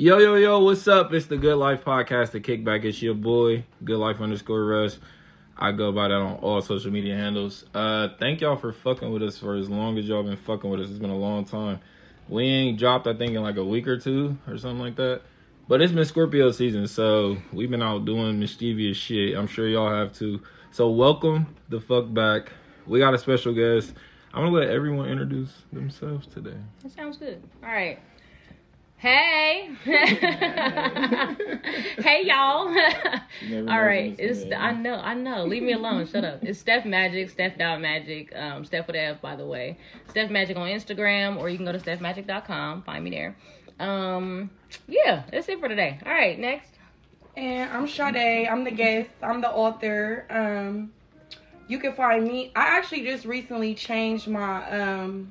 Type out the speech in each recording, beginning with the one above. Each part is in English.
Yo, yo, yo, what's up? It's the Good Life Podcast, the kickback. It's your boy, Good Life underscore Rush. I go by that on all social media handles. Uh, thank y'all for fucking with us for as long as y'all been fucking with us. It's been a long time. We ain't dropped, I think, in like a week or two or something like that. But it's been Scorpio season, so we've been out doing mischievous shit. I'm sure y'all have too. So welcome the fuck back. We got a special guest. I'm gonna let everyone introduce themselves today. That sounds good. All right. Hey. hey y'all. All right. It's gonna I know, I know. Leave me alone. Shut up. It's Steph Magic, Steph Dot Magic, um, Steph with a F by the way. Steph Magic on Instagram or you can go to stephmagic.com, find me there. Um yeah, that's it for today. All right, next. And I'm Sade. I'm the guest. I'm the author. Um, you can find me. I actually just recently changed my um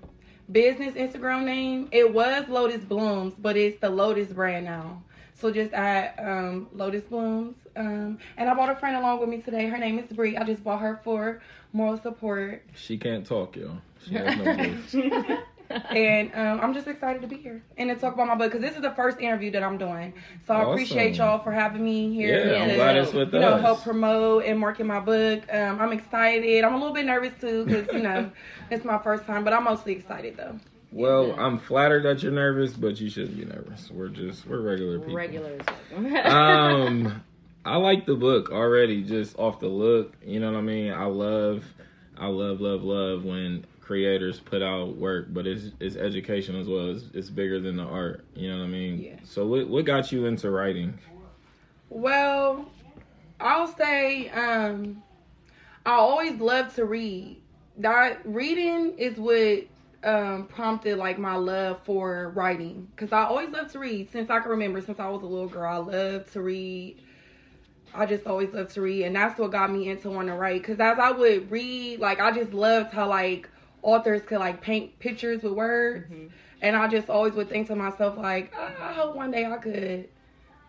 business Instagram name. It was Lotus Blooms, but it's the Lotus brand now. So just add um Lotus Blooms. Um, and I brought a friend along with me today. Her name is Bree. I just bought her for moral support. She can't talk, yo. She has no voice. And um, I'm just excited to be here and to talk about my book because this is the first interview that I'm doing. So I Awesome. appreciate y'all for having me here. Yeah, I'm glad it's with you know, help promote and market my book. Um, I'm excited. I'm a little bit nervous too because you know it's my first time, but I'm mostly excited though. Well, I'm flattered that you're nervous, but you shouldn't be nervous. We're just we're regular people. Regular. Um, I like the book already, just off the look. You know what I mean? I love, I love, love, love when creators put out work, but it's it's education as well. It's, it's bigger than the art. You know what I mean? Yeah. So what what got you into writing? Well, I'll say um, I always loved to read. That reading is what um, prompted like my love for writing because I always loved to read since I can remember. Since I was a little girl, I loved to read. I just always loved to read, and that's what got me into wanting to write. Because as I would read, like I just loved how like authors could like paint pictures with words, and I just always would think to myself like, "Ah, I hope one day I could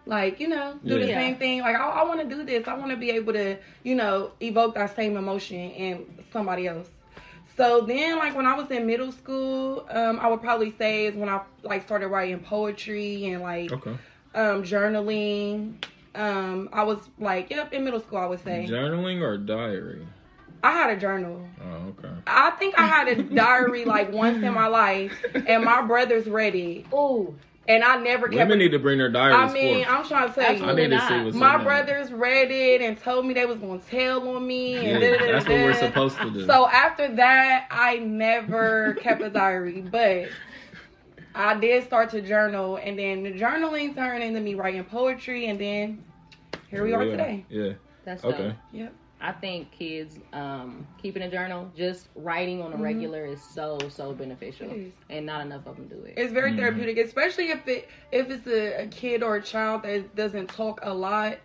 like you know do the same thing. Like i, I want to do this. I want to be able to you know evoke that same emotion in somebody else. So then like when i was in middle school um i would probably say is when i like started writing poetry and like Okay. um journaling. Um i was like yep in middle school i would say. Journaling or diary? I had a journal Oh, okay. i think i had a diary like once in my life and my brothers read it oh, and i never kept Women need to bring their diary. i mean forth. i'm trying to tell you I need to see what's my in there. brothers read it and told me they was gonna tell on me and Yeah, da-da-da-da. that's what we're supposed to do. So after that, I never kept a diary, but I did start to journal, and then the journaling turned into me writing poetry, and then here we are today. Yeah. that's Okay. dope. Yep. I think kids um, keeping a journal, just writing on a Mhm. regular, is so so beneficial, It is. and not enough of them do it. It's very Mhm. therapeutic, especially if it if it's a, a kid or a child that doesn't talk a lot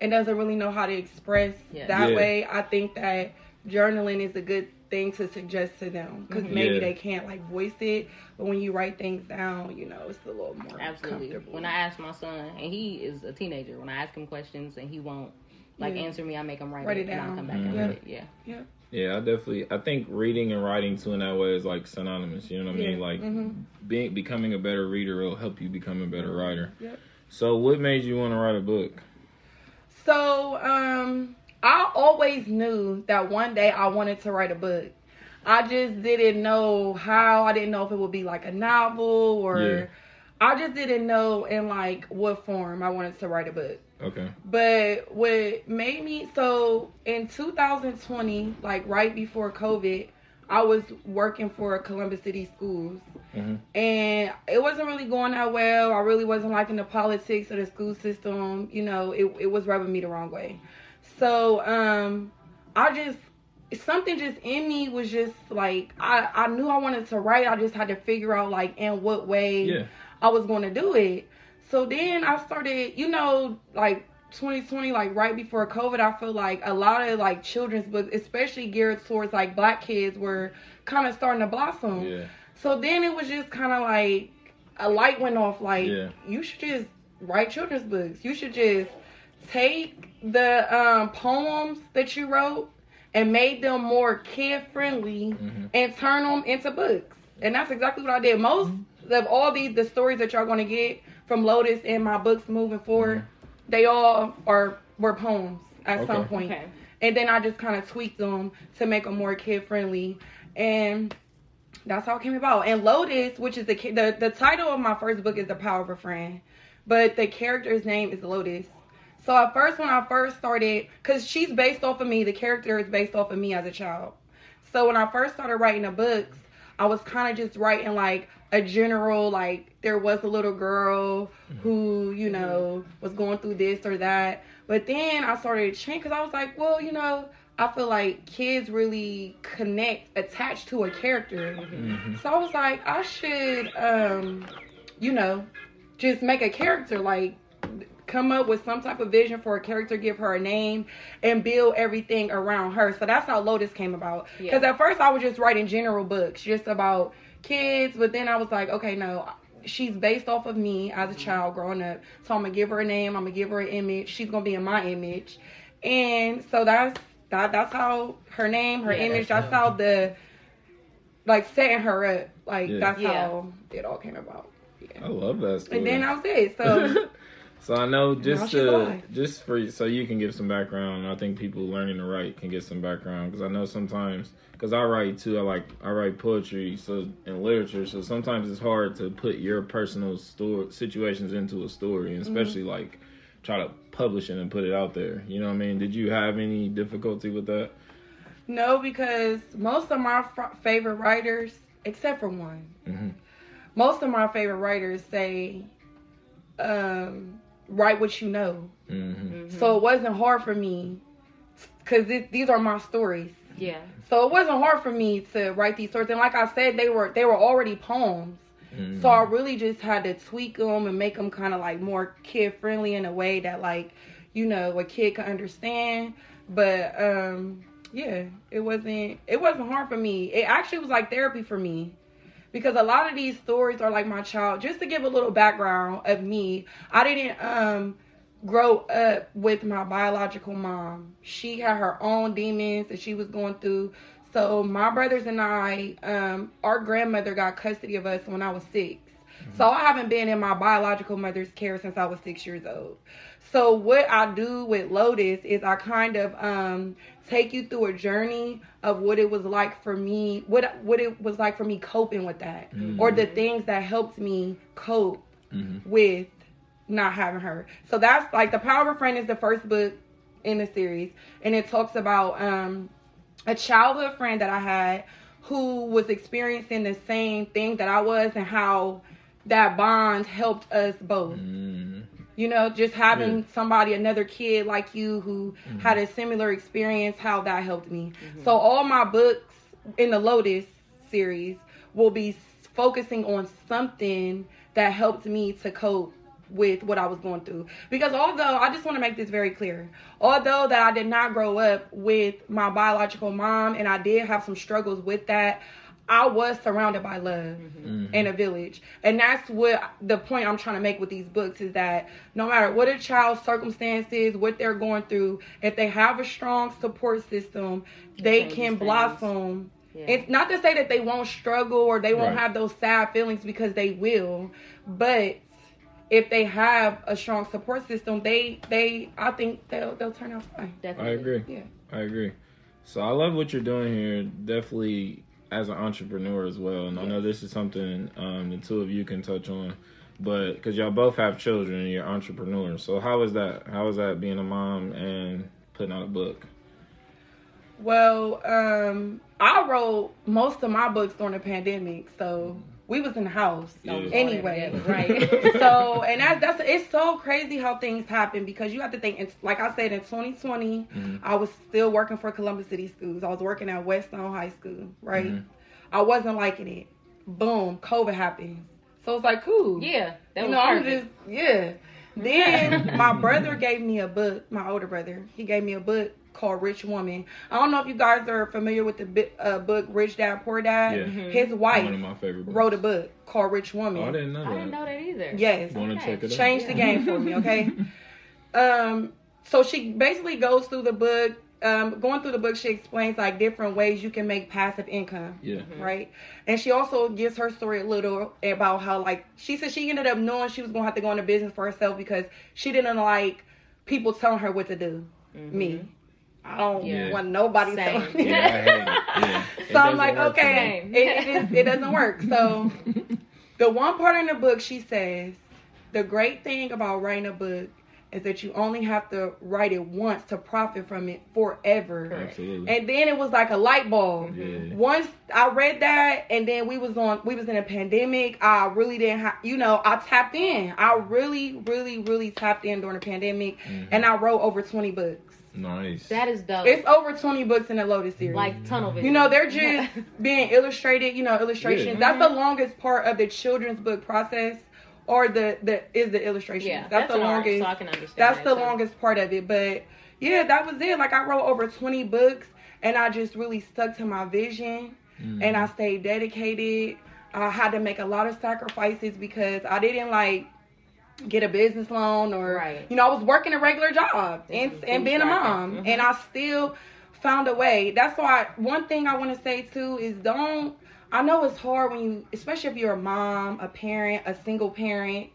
and doesn't really know how to express Yeah. that Yeah. way. I think that journaling is a good thing to suggest to them because Mhm. maybe Yeah. they can't like voice it, but when you write things down, you know, it's a little more Absolutely. When I ask my son, and he is a teenager, when I ask him questions and he won't like Yeah. answer me, I make them write, Write it, it and I'll come back Mhm. and Yeah. read it. Yeah. Yeah, I definitely. I think reading and writing too in that way is like synonymous. You know what I mean? Yeah. Like Mhm. being becoming a better reader will help you become a better Mm-hmm. writer. Yep. So, what made you want to write a book? So, um, I always knew that one day I wanted to write a book. I just didn't know how. I didn't know if it would be like a novel or Yeah. I just didn't know in like what form I wanted to write a book. Okay. But what made me so in 2020, like right before COVID, I was working for Columbus City Schools. hmm And it wasn't really going that well. I really wasn't liking the politics of the school system. You know, it, it was rubbing me the wrong way. So, um, I just, something just in me was just like, I, I knew I wanted to write. I just had to figure out, like, in what way Yeah. I was going to do it. So then I started, you know, like 2020, like right before COVID, I feel like a lot of like children's books, especially geared towards like black kids, were kind of starting to blossom. Yeah. So then it was just kind of like a light went off. Like Yeah. you should just write children's books. You should just take the um, poems that you wrote and made them more kid friendly hmm and turn them into books. And that's exactly what I did. Most of all these the stories that y'all gonna get from Lotus and my books moving forward, mm-hmm. they all are were poems at some point. Okay. And then I just kind of tweaked them to make them more kid friendly, and that's how it came about. And Lotus, which is the the the title of my first book, is The Power of a Friend, but the character's name is Lotus. So at first, when I first started, because she's based off of me, the character is based off of me as a child. So when I first started writing the books, I was kind of just writing like a general, like there was a little girl who, you know, was going through this or that. But then I started to change because I was like, well, you know, I feel like kids really connect, attach to a character. Mhm. So I was like, I should, um, you know, just make a character like come up with some type of vision for a character, give her a name, and build everything around her. So that's how Lotus came about. Because Yeah. at first I was just writing general books, just about kids, but then I was like, okay, no. She's based off of me as a mm-hmm. child growing up. So I'm gonna give her a name, I'm gonna give her an image. She's gonna be in my image. And so that's that that's how her name, her Yeah, image, that's that's how the like setting her up. Like Yeah. that's Yeah. how it all came about. I love that story. And then I was it. So So I know just to just for so you can give some background. I think people learning to write can get some background because I know sometimes because I write too. I like I write poetry so and literature. So sometimes it's hard to put your personal story situations into a story, and Mm-hmm. especially like try to publish it and put it out there. You know what I mean? Did you have any difficulty with that? no, because most of my favorite writers, except for one, Mhm. most of my favorite writers say, um, "Write what you know." hmm So it wasn't hard for me because these are my stories. Yeah. So it wasn't hard for me to write these stories. And like I said, they were they were already poems. Mm-hmm. So I really just had to tweak them and make them kind of like more kid friendly in a way that like, you know, a kid can understand. But um yeah, it wasn't it wasn't hard for me. It actually was like therapy for me. Because a lot of these stories are like my child. Just to give a little background of me, I didn't um grow up with my biological mom. She had her own demons that she was going through. So my brothers and I, um, our grandmother got custody of us when I was 6 So I haven't been in my biological mother's care since I was six years old. So what I do with Lotus is I kind of um, take you through a journey of what it was like for me, what what it was like for me coping with that, or the things that helped me cope Mhm. with not having her. So that's like the Power of a Friend is the first book in the series, and it talks about um, a childhood friend that I had who was experiencing the same thing that I was, and how that bond helped us both. Mm-hmm. You know, just having Yeah. somebody, another kid like you who had a similar experience, how that helped me. So all my books in the Lotus series will be focusing on something that helped me to cope with what I was going through. Because although I just want to make this very clear, although that I did not grow up with my biological mom and I did have some struggles with that, I was surrounded by love mm-hmm. in a village. And that's what the point I'm trying to make with these books is that no matter what a child's circumstances, what they're going through, if they have a strong support system, they changes can things. blossom. Yeah. It's not to say that they won't struggle or they won't Right. have those sad feelings because they will, but if they have a strong support system, they they I think they'll they'll turn out fine. I agree. Yeah. I agree. So I love what you're doing here. Definitely as an entrepreneur as well. And I know this is something um, the two of you can touch on, but because y'all both have children and you're entrepreneurs. So how is that? How is that being a mom and putting out a book? Well, um, I wrote most of my books during the pandemic, so we was in the house Yeah. anyway. Right. so and that's that's it's so crazy how things happen because you have to think it's like I said in 2020 Mhm. I was still working for Columbus City Schools. I was working at Whetstone High School, right? Mhm. I wasn't liking it. Boom, COVID happens. So it's like cool. Yeah. That you was know, I'm just yeah. Then my brother gave me a book. My older brother, he gave me a book called Rich Woman. I don't know if you guys are familiar with the bi- uh, book Rich Dad Poor Dad. Yeah. Mhm. His One wife of my favorite books. wrote a book called Rich Oh, Woman. I didn't know I that. didn't know that either. Yes, Want to Okay. check it out? change the game for me, okay? um, so she basically goes through the book um, going through the book, she explains like different ways you can make passive income. Yeah. Right. And she also gives her story a little about how like she said she ended up knowing she was gonna have to go into business for herself because she didn't like people telling her what to do. Me. I don't Yeah. want nobody Same. telling me. Yeah, I hate it. Yeah. So I'm like, okay, it, it, is, it doesn't work. So the one part in the book, she says, the great thing about writing a book is that you only have to write it once to profit from it forever. Absolutely. And then it was like a light bulb. Yeah. Once I read that, and then we was on, we was in a pandemic. I really didn't, have, you know, I tapped in. I really, really, really tapped in during the pandemic, Mhm. and I wrote over twenty books. Nice. That is dope. It's over twenty books in the Lotus series. like tunnel vision. You know, they're just being illustrated, you know, illustrations. Yeah. That's the longest part of the children's book process or the the is the illustrations. yeah, that's, the an art, longest So I can understand. that's that, the too. longest part of it. But yeah, that was it. Like I wrote over 20 books and I just really stuck to my vision Mhm. and I stayed dedicated. I had to make a lot of sacrifices because I didn't like get a business loan or Right. you know, I was working a regular job and and being a Bootstrapping. mom Mhm. and I still found a way. That's why one thing I want to say too is don't I know it's hard when you especially if you're a mom, a parent, a single parent,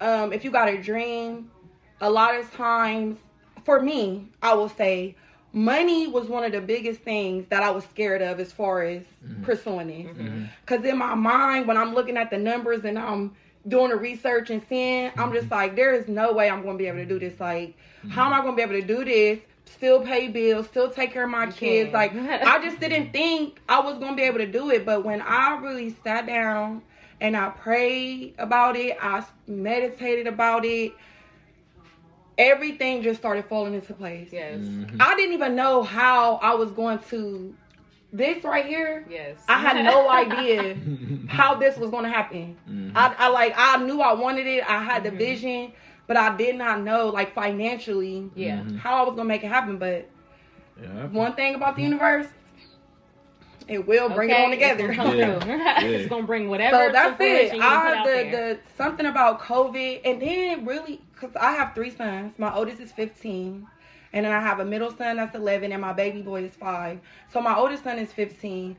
um, if you got a dream, a lot of times for me, I will say money was one of the biggest things that I was scared of as far as pursuing it. Mhm. Cause in my mind, when I'm looking at the numbers and I'm doing the research and seeing, I'm just like, there is no way I'm going to be able to do this. Like, how am I going to be able to do this? Still pay bills, still take care of my kids. can't. Like, I just didn't think I was going to be able to do it. But when I really sat down and I prayed about it, I meditated about it, everything just started falling into place. Yes. Mhm. I didn't even know how I was going to. This right here, Yes. I had no idea how this was going to happen. Mhm. I, I like I knew I wanted it. I had Mhm. the vision, but I did not know like financially Yeah. Mhm. how I was going to make it happen. But Yeah. one thing about the universe, it will bring it Okay, on together. It's gonna, Yeah. Yeah. it's gonna bring whatever. so that's it. you can put I out the there. the something about COVID, and then really because I have three sons. My oldest is fifteen, and then I have a middle son that's eleven, and my baby boy is five. So my oldest son is fifteen.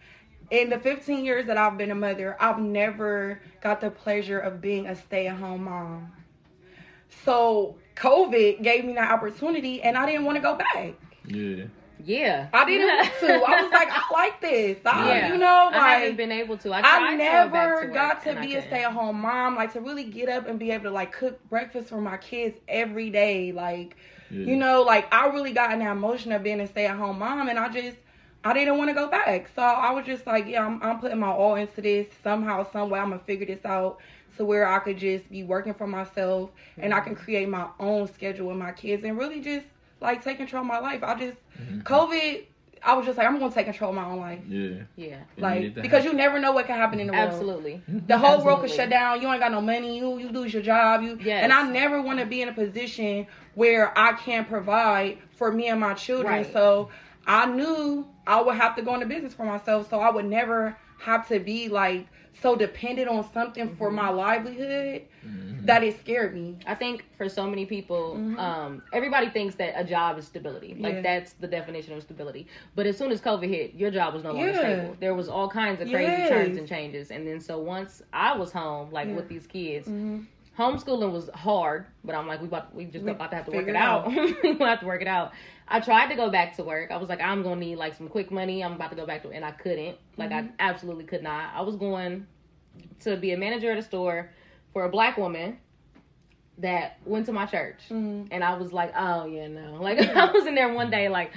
In the 15 years that I've been a mother, I've never got the pleasure of being a stay-at-home mom. So COVID gave me that opportunity, and I didn't want to go back. Yeah. yeah. I didn't want to. I was like, I like this. I, yeah. you know, like, I haven't been able to. I, tried I to go back never to work, got to be a stay at home mom, like to really get up and be able to like cook breakfast for my kids every day. Like, yeah. you know, like I really got in that emotion of being a stay at home mom and I just I didn't want to go back. So I was just like, yeah, I'm, I'm putting my all into this. Somehow, some way, I'm gonna figure this out to where I could just be working for myself and I can create my own schedule with my kids and really just like take control of my life. I just Mhm. COVID, I was just like, I'm gonna take control of my own life. Yeah. Yeah. Like needed because you never know what can happen in the world. Absolutely. The whole world could shut down. You ain't got no money. You you lose your job. You Yes. and I never want to be in a position where I can't provide for me and my children. Right. So I knew I would have to go into business for myself. So I would never have to be like so dependent on something for Mm-hmm. my livelihood Mhm. that it scared me. I think for so many people, Mhm. um, everybody thinks that a job is stability. Like Yeah. that's the definition of stability. But as soon as COVID hit, your job was no longer Yeah. stable. There was all kinds of crazy Yes. turns and changes. And then so once I was home, like Yeah. with these kids, Mm-hmm. Homeschooling was hard. But I'm like, we about we just We about to have to work it it out. we have to work it out. I tried to go back to work. I was like, I'm gonna need like some quick money. I'm about to go back to, and I couldn't. Like I Mhm. absolutely could not. I was going to be a manager at a store for a black woman that went to my church. Mm-hmm. And I was like, oh, yeah, no. Like, I was in there one day, like,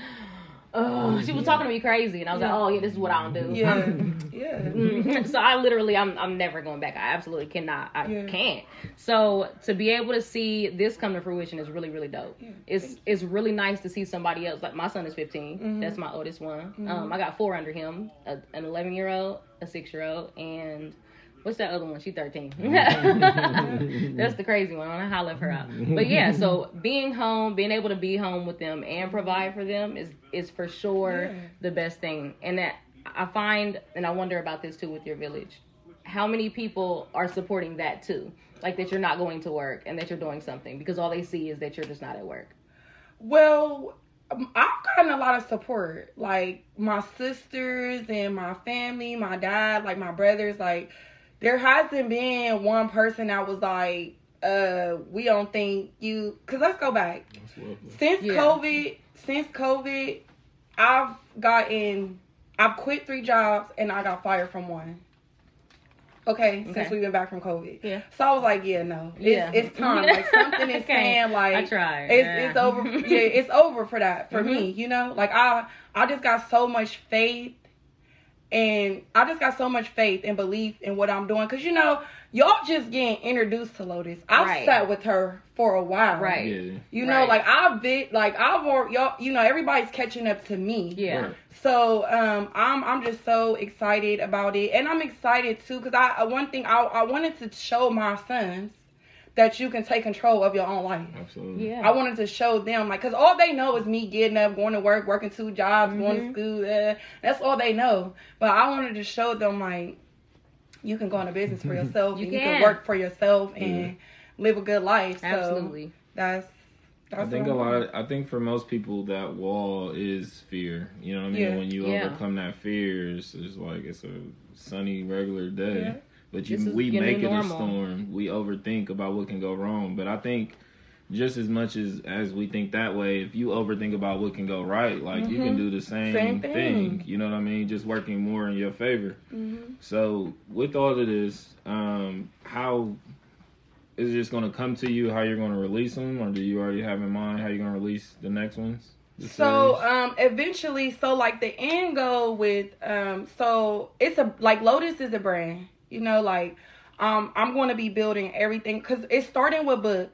oh, she was talking to me crazy. And I was like, oh, yeah, this is what I don't do. Yeah, yeah. Mm. so I literally, I'm, I'm never going back. I absolutely cannot. I Yeah. can't. So to be able to see this come to fruition is really, really dope. Yeah. It's it's really nice to see somebody else. Like my son is 15. Mhm. That's my oldest one. Mhm. Um, I got four under him: a, an 11 year old, a six year old, and what's that other one? She's 13. That's the crazy one. I holler her out. But yeah, so being home, being able to be home with them and provide for them is is for sure Yeah. the best thing. And that I find, and I wonder about this too with your village. How many people are supporting that too? Like that you're not going to work and that you're doing something because all they see is that you're just not at work. Well, um, I've gotten a lot of support. Like my sisters and my family, my dad, like my brothers. Like there hasn't been one person that was like, uh, we don't think you. Cause let's go back. Since Yeah. COVID, since COVID, I've gotten, I've quit three jobs and I got fired from one. Okay, Okay. since we've been back from COVID. Yeah. So I was like, yeah, no, it's, Yeah. it's time. Like something is Okay. saying, like I tried. it's yeah. it's over. Yeah, it's over for that for me. Mhm. You know, like I I just got so much faith, and I just got so much faith and belief in what I'm doing. Cause you know, y'all just getting introduced to Lotus. I Right. sat with her for a while. Right. Yeah. You know, Right. like I've been like I've already y'all. You know, everybody's catching up to me. Yeah. Right. So um, I'm I'm just so excited about it, and I'm excited too because I uh, one thing I I wanted to show my sons that you can take control of your own life. Absolutely. Yeah. I wanted to show them like because all they know is me getting up, going to work, working two jobs, going to Mhm. school. Uh, that's all they know. But I wanted to show them like you can go into business for yourself, You and you can. can work for yourself and live a good life. So Absolutely. that's that's I think a lot. Of, I think for most people, that wall is fear. You know what I mean? Yeah. When you Yeah. overcome that fear, it's, it's like it's a sunny regular day. But you, we make it a storm. We overthink about what can go wrong. But I think just as much as as we think that way, if you overthink about what can go right, like you can Mhm. do the same, Same thing. thing. You know what I mean? Just working more in your favor. Mhm. So with all of this, um, how is it just going to come to you? How you're going to release them, or do you already have in mind how you're going to release the next ones? The So series? um eventually so like the end goal with um so it's a like Lotus is a brand. You know like um I'm going to be building everything cuz it's starting with books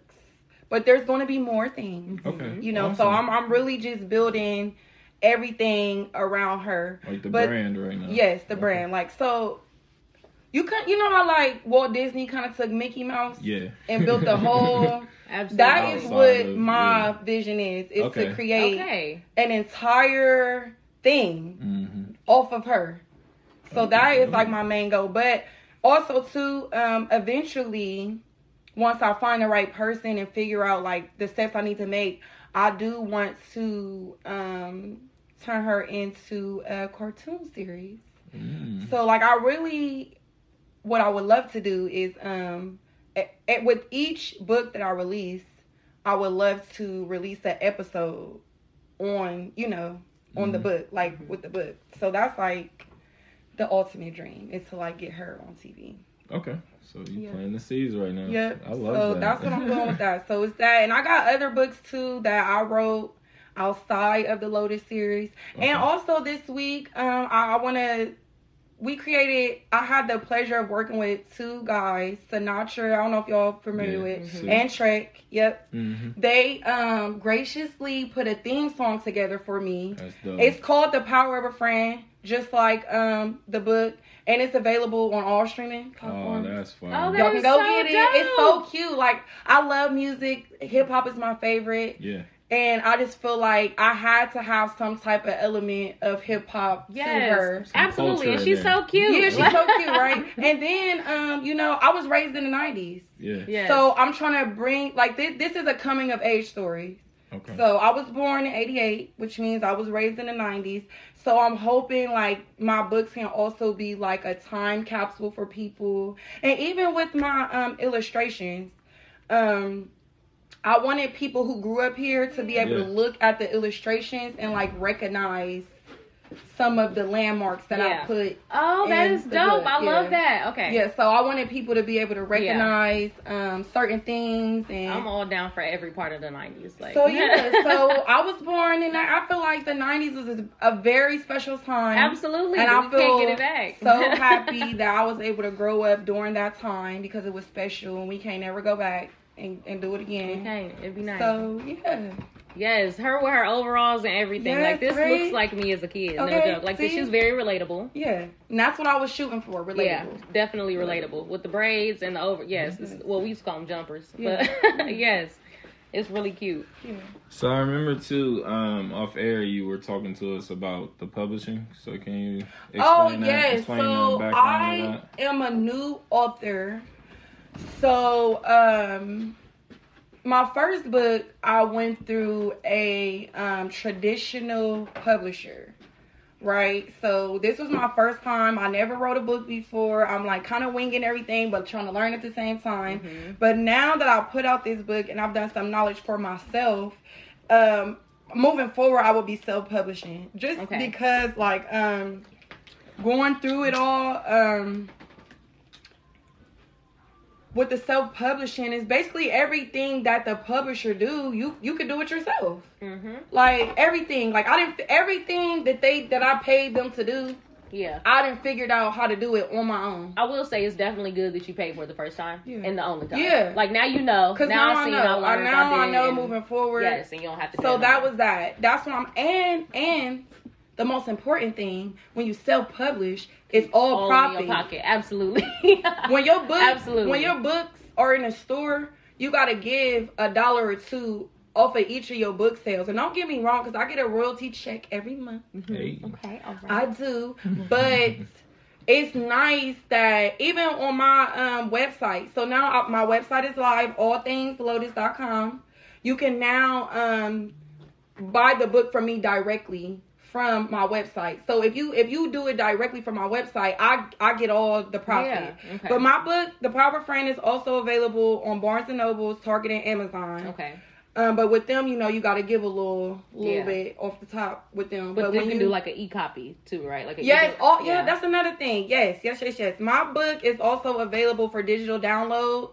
but there's going to be more things. okay, You know, so. I'm I'm really just building everything around her. like the but- brand right now. Yes, the Okay. brand. Like so you can you know how like Walt Disney kind of took Mickey Mouse Yeah, and built the whole Absolutely. that is what of- my yeah. vision is is Okay. to create okay. an entire thing hmm off of her. So Okay, that is like my main goal. But also too, um, eventually, once I find the right person and figure out like the steps I need to make, I do want to um turn her into a cartoon series. mm So like I really what I would love to do is um a- a- with each book that I release, I would love to release an episode on, you know, on the Mhm. book, like with the book. So that's like the ultimate dream is to like get her on TV. Okay, so you Yeah. planting the seeds right now. Yep. I love so that. that's what I'm going with that. So it's that and I got other books too that I wrote outside of the Lotus series. Okay. And also this week, um, I, I want to. We created. I had the pleasure of working with two guys, Sinatra. I don't know if y'all familiar Yeah, with, sick. and Trek. Yep. hmm They um graciously put a theme song together for me. That's dope. It's called The Power of a Friend, just like um the book, and it's available on all streaming oh, that's fun. Oh, that- Y'all can go so get it. It's so cute. Like I love music. Hip hop is my favorite. yeah. And I just feel like I had to have some type of element of hip hop to her. Some Absolutely. And she's there. so cute. Yeah, she's so cute, right? And then, um, you know, I was raised in the '90s, Yeah. Yes. so I'm trying to bring like this. This is a coming of age story. Okay. So I was born in '88, which means I was raised in the '90s. So I'm hoping like my books can also be like a time capsule for people, and even with my um illustrations, um. I wanted people who grew up here to be able to look at the illustrations and like recognize some of the landmarks that Yeah. I put oh, that is dope. book, I yeah. love that. Okay. Yeah, so I wanted people to be able to recognize um, certain things and I'm all down for every part of the 90s. Like, so yeah, so I was born in that. I feel like the '90s was a, very special time. Absolutely. And I feel can't get it back. So happy that I was able to grow up during that time because it was special and we can't never go back and, and do it again. Okay, it'd be nice. So yeah, yes, her with her overalls and everything. Yes, like this right? looks like me as a kid. Okay, no joke. Like this, see? she's very relatable. yeah, and that's what I was shooting for. Relatable. Yeah, definitely relatable with the braids and the over. Yes, this is, well we used to call them jumpers, but yes, it's really cute. Yeah. So I remember too, um, off air you were talking to us about the publishing. So can you explain Oh that? yes, Explain so I am a new author. So um my first book, I went through a um, traditional publisher, right? So this was my first time. I never wrote a book before. I'm like kind of winging everything, but trying to learn at the same time. Mm-hmm. But now that I put out this book and I've done some knowledge for myself, um, moving forward, I will be self-publishing just Okay. because, like, um, going through it all, um with the self-publishing is basically everything that the publisher do you you could do it yourself Mm-hmm. like everything like i didn't everything that they that i paid them to do Yeah. i didn't figured out how to do it on my own I will say it's definitely good that you paid for it the first time Yeah. and the only time. Yeah. Like now you know. because now, now, I i know I now I, know moving forward Yes, and you don't have to. so it that was that that's what i'm and and the most important thing when you self-publish it's all, all profit in your pocket. Absolutely. when your book Absolutely. when your books are in a store you got to give a dollar or two off of each of your book sales and don't get me wrong because i get a royalty check every month Hey. Okay. All right. i do but it's nice that even on my um, website so now uh, my website is live allthingslotus.com you can now um, buy the book from me directly from my website so if you if you do it directly from my website i i get all the profit Yeah, okay. but my book the power friend is also available on barnes and nobles target and amazon okay. um but with them you know you got to give a little little Yeah. bit off the top with them But, when you can do like an e copy too, right? Like a Yes, ebook. oh yeah, that's another thing. Yes, yes, yes, yes. My book is also available for digital download.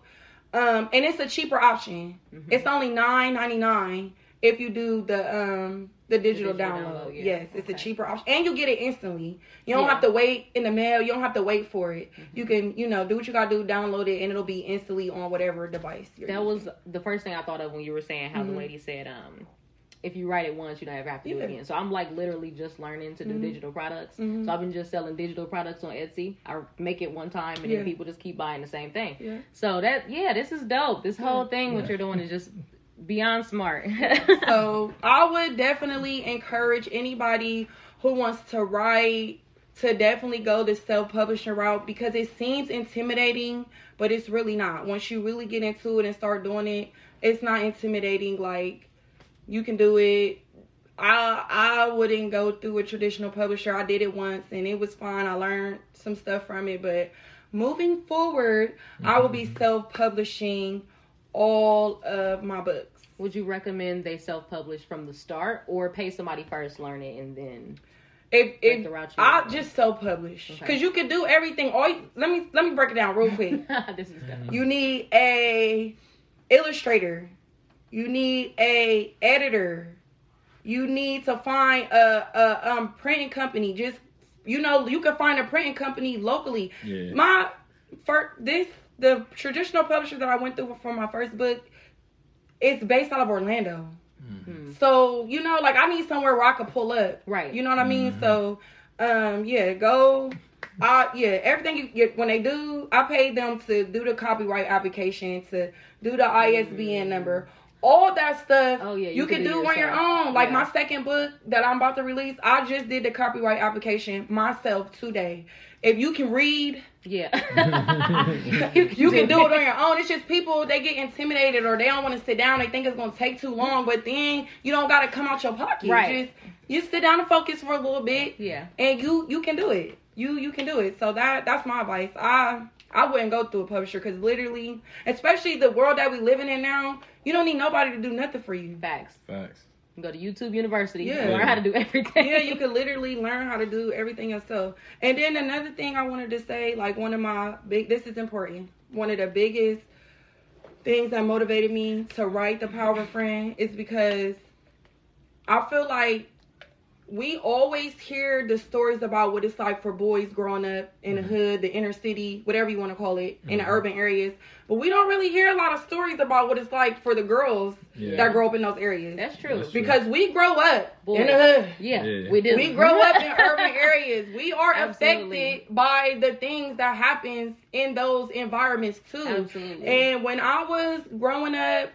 Um, and it's a cheaper option. Mhm. It's only nine ninety nine if you do the um the digital, digital download. download, yeah. Yes, it's a cheaper option. And you get it instantly. You don't Yeah. have to wait in the mail, you don't have to wait for it. Mm-hmm. You can, you know, do what you gotta do, download it, and it'll be instantly on whatever device you're That using. was the first thing I thought of when you were saying how Mhm. the lady said, um, if you write it once, you don't ever have to do it again. So I'm like literally just learning to do Mhm. digital products. Mhm. So I've been just selling digital products on Etsy. I make it one time, and Yeah. then people just keep buying the same thing. Yeah. So that yeah, this is dope. This whole thing what you're doing is just beyond smart. so I would definitely encourage anybody who wants to write to definitely go the self-publishing route because it seems intimidating, but it's really not. Once you really get into it and start doing it, it's not intimidating. Like you can do it. I I wouldn't go through a traditional publisher. I did it once and it was fine. I learned some stuff from it, but moving forward, I will be mm-hmm. self-publishing all of my books. Would you recommend they self publish from the start or pay somebody first, learn it, and then If Like if the route you I want. just self publish Okay. because you can do everything. All you, let me let me break it down real quick. this is good. you need a illustrator. You need a editor. You need to find a, a um printing company. Just you know, you can find a printing company locally. Yeah. My first this the traditional publisher that I went through for my first book. It's based out of Orlando. Hmm. So, you know, like I need somewhere where I can pull up. Right. You know what I mean? Mhm. So, um, yeah, go. Uh, yeah, everything you get when they do, I paid them to do the copyright application, to do the ISBN number, all that stuff. Oh, yeah, you, you can can do do on your own. Like Yeah. my second book that I'm about to release, I just did the copyright application myself today. If you can read, Yeah. you can do it on your own. It's just people they get intimidated or they don't want to sit down. They think it's gonna take too long, but then you don't gotta come out your pocket. Right. Just you sit down and focus for a little bit, yeah. and you you can do it. You you can do it. So that that's my advice. I I wouldn't go through a publisher because literally, especially the world that we living in now, you don't need nobody to do nothing for you. Facts. Facts. Go to YouTube University. Yeah. Learn how to do everything. yeah, you can literally learn how to do everything yourself. And then another thing I wanted to say, like one of my big, this is important. One of the biggest things that motivated me to write the Power of Friend is because I feel like we always hear the stories about what it's like for boys growing up in the hood, the inner city, whatever you want to call it, in the Mhm. urban areas. But we don't really hear a lot of stories about what it's like for the girls Yeah. that grow up in those areas. That's true. That's true. because we grow up Boy. in the hood. Yeah, Yeah. we do. We grow up in urban areas. We are Absolutely. affected by the things that happens in those environments too. Absolutely. And when I was growing up,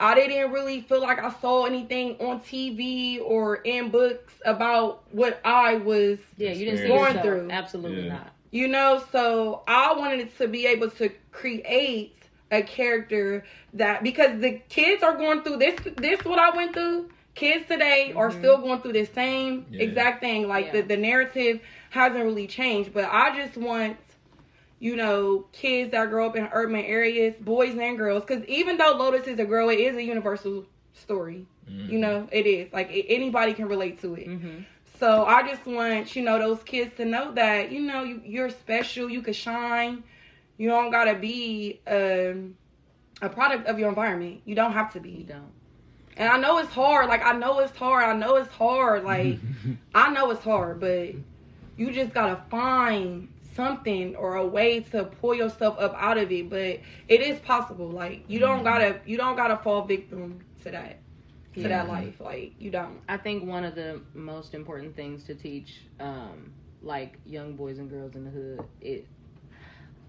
I didn't really feel like I saw anything on TV or in books about what I was, yeah, you didn't see Going through. Absolutely Yeah. not. you know, so I wanted to be able to create a character that because the kids are going through this this what I went through. Kids today are Mhm. still going through the same Yeah. exact thing. Like the, the narrative hasn't really changed. But I just want you know, kids that grow up in urban areas, boys and girls. Because even though Lotus is a girl, it is a universal story. Mhm. You know, it is. Like, a- anybody can relate to it. Mm-hmm. So I just want, you know, those kids to know that, you know, you, you're special. You can shine. You don't got to be um, a product of your environment. You don't have to be. You be. don't. And I know it's hard. Like, I know it's hard. I know it's hard. Like, I know it's hard, but you just gotta find something or a way to pull yourself up out of it. But it is possible. Like you don't gotta you don't gotta fall victim to that to Yeah. that life. Like you don't. I think one of the most important things to teach, um, like young boys and girls in the hood, it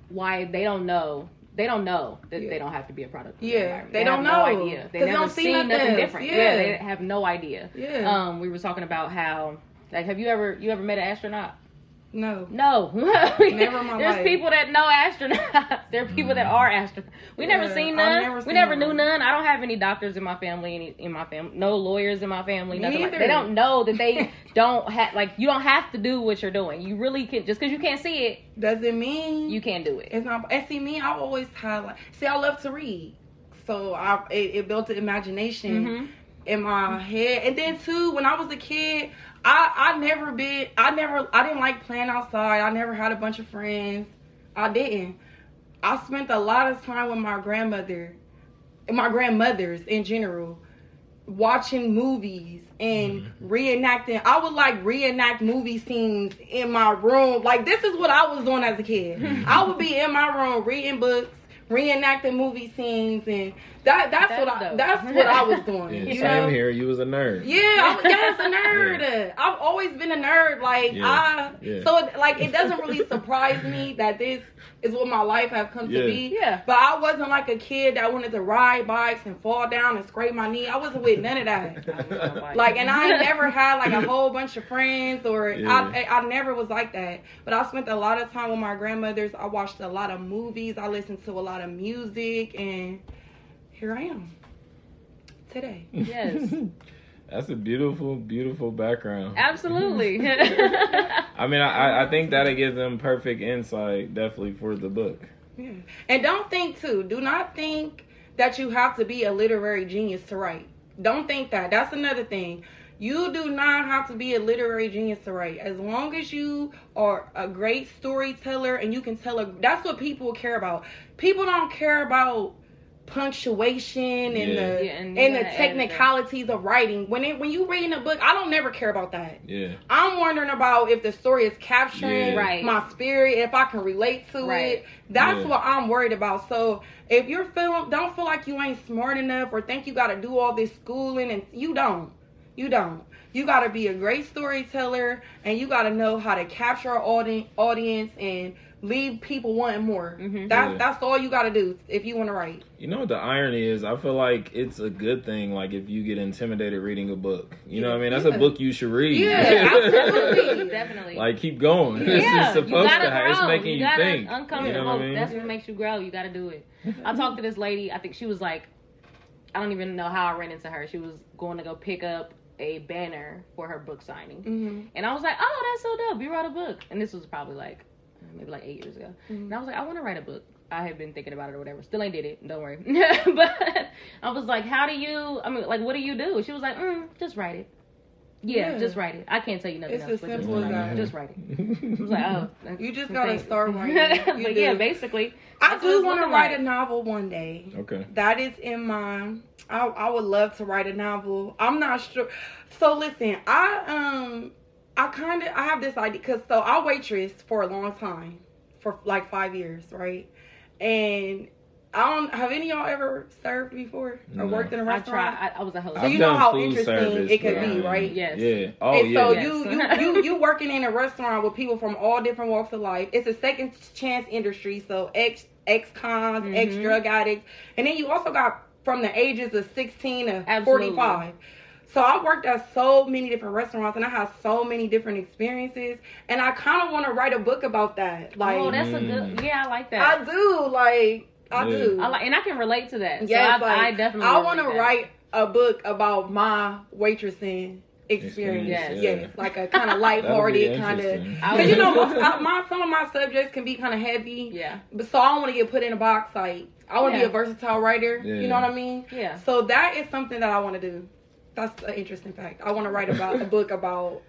why they don't know. They don't know that Yeah. they don't have to be a product. the Yeah, they have don't no know, idea. 'cause They they never don't see seen nothing different. Yeah. they have no idea. Yeah. Um, we were talking about how, like, have you ever you ever met an astronaut? No. No. Never my There's life. people that know astronauts. there are people that are astronauts. We never seen none. never we never one. knew none. I don't have any doctors in my family. Any in my family, no lawyers in my family. Nothing like. They don't know that they don't have like you don't have to do what you're doing. You really can just because you can't see it, Does it mean you can't do it. It's not. And see me, I always had like. See, I love to read, so I it, it built an imagination. hmm in my head. And then too, when I was a kid, I I never been I never I didn't like playing outside. I never had a bunch of friends. I didn't. I spent a lot of time with my grandmother and my grandmothers in general watching movies and mm-hmm. reenacting I would like reenact movie scenes in my room. Like this is what I was doing as a kid. Mm-hmm. I would be in my room reading books, reenacting movie scenes and that that's, That's what I that's what I was doing. Yeah, you same know? here. You was a nerd. Yeah, I'm, yes, a nerd. I've always been a nerd. Like Yeah, I, yeah. so it, like it doesn't really surprise me that this is what my life have come Yeah. to be. Yeah. But I wasn't like a kid that wanted to ride bikes and fall down and scrape my knee. I wasn't with none of that. Like, and I never had like a whole bunch of friends, or Yeah. I, I, I never was like that. But I spent a lot of time with my grandmothers. I watched a lot of movies. I listened to a lot of music, and here I am today. Yes. That's a beautiful, beautiful background. Absolutely. I mean, I, I think that'll give them perfect insight, definitely for the book. Yeah. And don't think too. Do not think that you have to be a literary genius to write. Don't think that. That's another thing. You do not have to be a literary genius to write. As long as you are a great storyteller and you can tell a that's what people care about. People don't care about punctuation and Yeah. the Yeah, and and, the gotta edit it. technicalities of writing. When it, when you reading a book, I don't never care about that. Yeah. I'm wondering about if the story is capturing Yeah. My spirit, if I can relate to Right. it. That's Yeah. what I'm worried about. So if you're feeling, don't feel like you ain't smart enough or think you got to do all this schooling, and you don't. You don't. You got to be a great storyteller, and you got to know how to capture our audi- audience and leave people wanting more. Mhm. That's Yeah. that's all you got to do if you want to write. You know what the irony is? I feel like it's a good thing. Like if you get intimidated reading a book, you know what I mean? That's Yeah. a book you should read. Yeah, absolutely. Definitely. like keep going. It's yeah, just supposed you gotta to. Have, it's grow. making you, gotta think. Uncover You know what I mean? That's what makes you grow. You gotta do it. I talked to this lady. I think she was like, I don't even know how I ran into her. She was going to go pick up a banner for her book signing, hmm and I was like, "Oh, that's so dope! You wrote a book." And this was probably like maybe like eight years ago. And I was like, "I want to write a book." I had been thinking about it or whatever. Still ain't did it. Don't worry. but I was like, "How do you? I mean, like, what do you do?" She was like, mm, "Just write it." Yeah, Yeah. just write it. I can't tell you nothing It's else. as but just as write it. that. Just write it. I was like, oh, You just gotta thanks. start writing. But do. yeah, basically, I do want to write like. a novel one day. okay. That is in my. I I would love to write a novel. I'm not sure. So listen, I um I kind of I have this idea because so I waitress for a long time, for like five years, right? And I don't have any of y'all ever served before or No. worked in a restaurant. I tried. I, I was a host. So I've you know how interesting service, it could but, be, right? Yes. Yeah. Oh and so yeah. you, Yes. you you you working in a restaurant with people from all different walks of life. It's a second chance industry, so ex ex cons, ex Mhm. drug addicts, and then you also got from the ages of sixteen to forty five. So I worked at so many different restaurants, and I had so many different experiences, and I kind of want to write a book about that. Like oh, that's a Mm. good. Yeah, I like that. I do, like I Yeah. do. I like, and I can relate to that. Yeah, so I, like, I definitely. I want to write a book about my waitressing experience. Experience, Yes, yeah. like a kind of That'll be lighthearted kind of. Cause you know, most, I, my some of my subjects can be kind of heavy, Yeah. but so I don't want to get put in a box. Like I want to Yeah. be a versatile writer. Yeah. You know what I mean? Yeah. So that is something that I want to do. That's an interesting fact. I want to write about a book about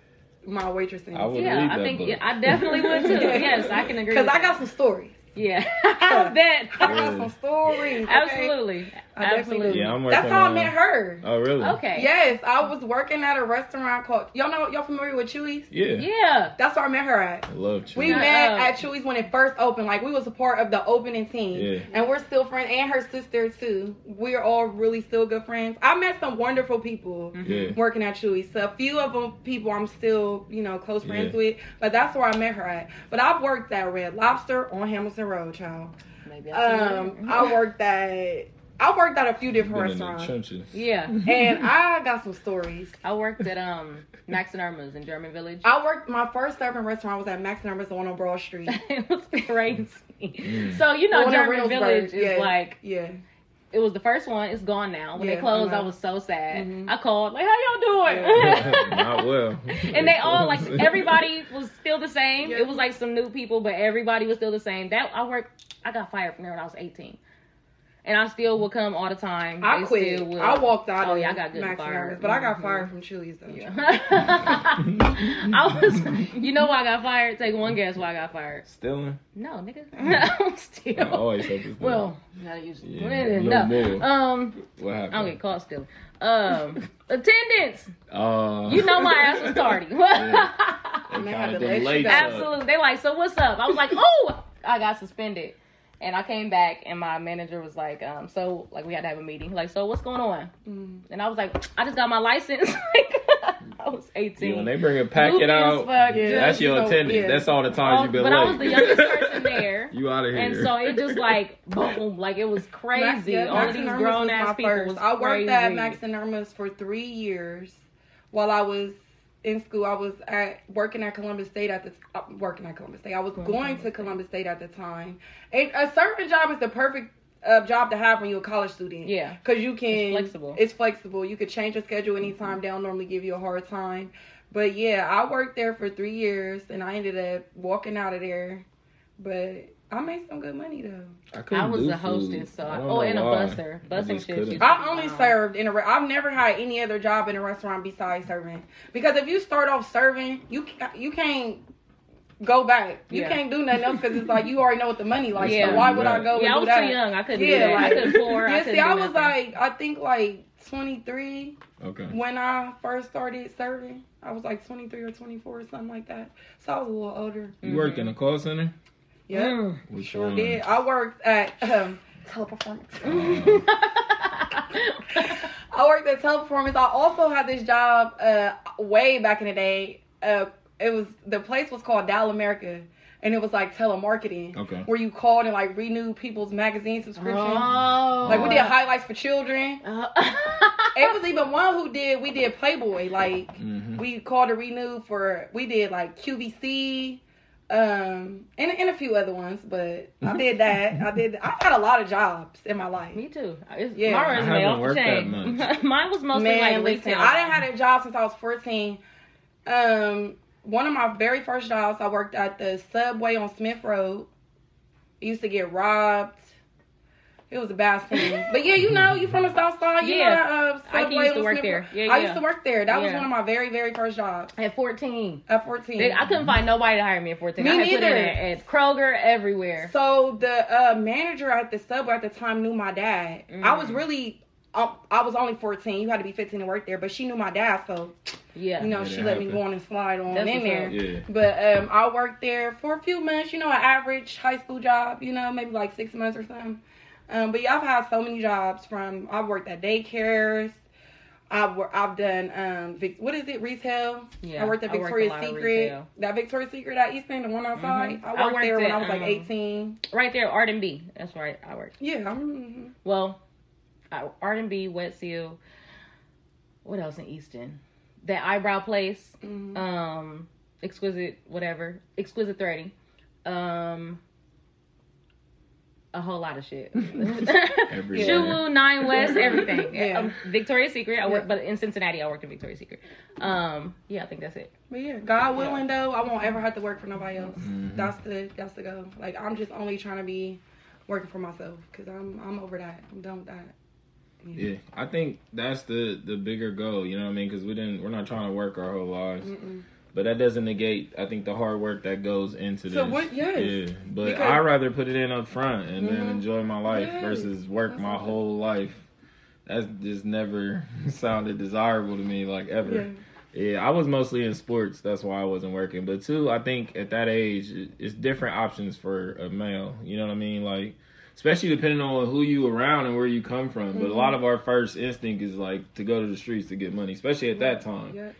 my waitressing. I Yeah, read I think book. yeah, I definitely would too. yes, I can agree. Because I got some stories. Yeah, I bet. I got some stories. okay? Absolutely. I definitely Absolutely. Yeah, I'm working That's working how I met her. Oh really? Okay. Yes, I was working at a restaurant called y'all know y'all familiar with Chewy's? Yeah. Yeah. That's where I met her at. I love you. We Shut met up. at Chewy's when it first opened. Like we was a part of the opening team, Yeah. and we're still friends. And her sister too. We're all really still good friends. I met some wonderful people Yeah. working at Chewy's. So a few of them people I'm still you know close friends Yeah. with. But that's where I met her at. But I've worked at Red Lobster on Hamilton Road, child. Maybe I Um, I worked at I worked at a few different Been in the restaurants, trenches. Yeah. and I got some stories. I worked at um Max and Irma's in German Village. I worked my first serving restaurant was at Max and Irma's, the one on Broad Street. it was crazy. Mm. So you know The German Village is yeah. like Yeah. it was the first one. It's gone now. When Yeah, they closed, I I, was so sad. Mhm. I called like, "How y'all doing?" Not well. and they all like everybody was still the same. Yeah. It was like some new people, but everybody was still the same. That I worked. I got fired from there when I was eighteen, and I still would come all the time. I They quit. still would. I walked out Oh of yeah, I got good Max and fired. Irma's, but I got Mhm. fired from Chili's though. Yeah. I was. You know why I got fired? Take one guess why I got fired. Stealing? No, nigga. I'm still. I always hope it's Well, gotta use Yeah, well, no no. more. Um, What happened? I don't get caught still. Um, attendance. Uh, You know my ass was tardy. And they had to let you late go. up. Absolutely. They like, so what's up? I was like, oh, I got suspended. And I came back and my manager was like, um, so like we had to have a meeting. Like, so what's going on? Mm. And I was like, I just got my license. like I was 18. Yeah, when they bring a packet Goofy out, fuck, Yeah. just- that's your you know, attendance. yeah. That's all the times you've been but late. I was the youngest person there. you out of here. And so it just like boom, like it was crazy. Max, yeah, All Max these grown ass people was I worked crazy. at Max and Irma's for three years while I was in school. I was at working at Columbus State at the uh, working at Columbus State. I was Going going to Columbus State at the time. And a serving job is the perfect uh, job to have when you're a college student. Yeah. because you can It's flexible. It's flexible. You could change your schedule anytime. They don't normally give you a hard time. But yeah, I worked there for three years, and I ended up walking out of there. But I made some good money though. I couldn't was a hostess, food. so I I, oh, and a why. busser. I Bussing just shit. couldn't. used to I only bomb. served in a. Re- I've never had any other job in a restaurant besides serving. Because if you start off serving, you you can't go back. You Yeah. can't do nothing else because it's like you already know what the money like. Yeah. So why would I go Yeah, I and do was that? too young. I couldn't Yeah, do that. like- I couldn't pour. I couldn't see, do I was nothing. like, I think like 23 okay. when I first started serving. I was like 23 or 24 or something like that. So I was a little older. You worked in a call center? Yeah, Mm. Which sure one? did. I worked at um, Teleperformance. I worked at Teleperformance. I also had this job uh, way back in the day. Uh, it was the place was called Dial America, and it was like telemarketing, Okay. where you called and like renewed people's magazine subscriptions. Oh. Like we did highlights for children. Uh, It was even one who did. We did Playboy. Like hmm we called to renew for. We did like QVC. Um, and, and a few other ones, but I did that. I did. I've had a lot of jobs in my life. Me too. It's, Yeah. my I resume haven't off the that chain. much. Mine was mostly Man, like listen, retail. I didn't had a job since I was 14. Um, one of my very first jobs, I worked at the Subway on Smith Road. Used to get robbed. It was a bad scene. but yeah, you know, you from the South Side. You Yeah. know that, uh, I used to work Smith there. Road. Yeah, I used to work there. That was one of my very, very first jobs At 14. at 14. They, I couldn't find nobody to hire me at 14. Me I had put in neither. at, at Kroger, everywhere. So the uh, manager at the Subway at the time knew my dad. I was Mm. really, I was only 14. You had to be 15 to work there, but she knew my dad, so Yeah. you know Made she it let me go on and slide on That's in there. Yeah. But um, I worked there for a few months. You know, an average high school job. You know, maybe like six months or something. Um, but yeah, I've had so many jobs. From I've worked at daycares. I've I've done um, what is it retail? Yeah, I worked at I worked Victoria's Secret. That Victoria's Secret at Easton, the one outside. Mhm. I I worked, worked there when I was like um, 18. Right there, Arden B. That's right. I worked. Yeah, I'm, Well, Arden B, Wet Seal. What else in Easton? That eyebrow place. mhm. Um, exquisite, whatever. Exquisite threading. Um, a whole lot of shit. Everywhere. Shuwu, Nine West, everything. Yeah. Um, Victoria's Secret. I work, Yeah. but in Cincinnati, I worked in Victoria's Secret. Um, yeah, I think that's it. But yeah, God willing though, I won't ever have to work for nobody else. Mhm. That's the that's the goal. Like I'm just only trying to be working for myself because I'm I'm over that. I'm done with that. Yeah, I think that's the the bigger goal. You know what I mean? Because we didn't, we're not trying to work our whole lives, Mm-mm. But that doesn't negate. I think the hard work that goes into this. So what- yes. Yeah, but Because- I rather put it in up front and then Mhm. enjoy my life Yes. versus work That's my okay. whole life. That's just never sounded desirable to me, like ever. Yeah. Yeah, I was mostly in sports. That's why I wasn't working. But two, I think at that age, it's different options for a male. You know what I mean? Like, especially depending on who you around and where you come from. But a lot of our first instinct is like to go to the streets to get money, especially at that time. Yeah.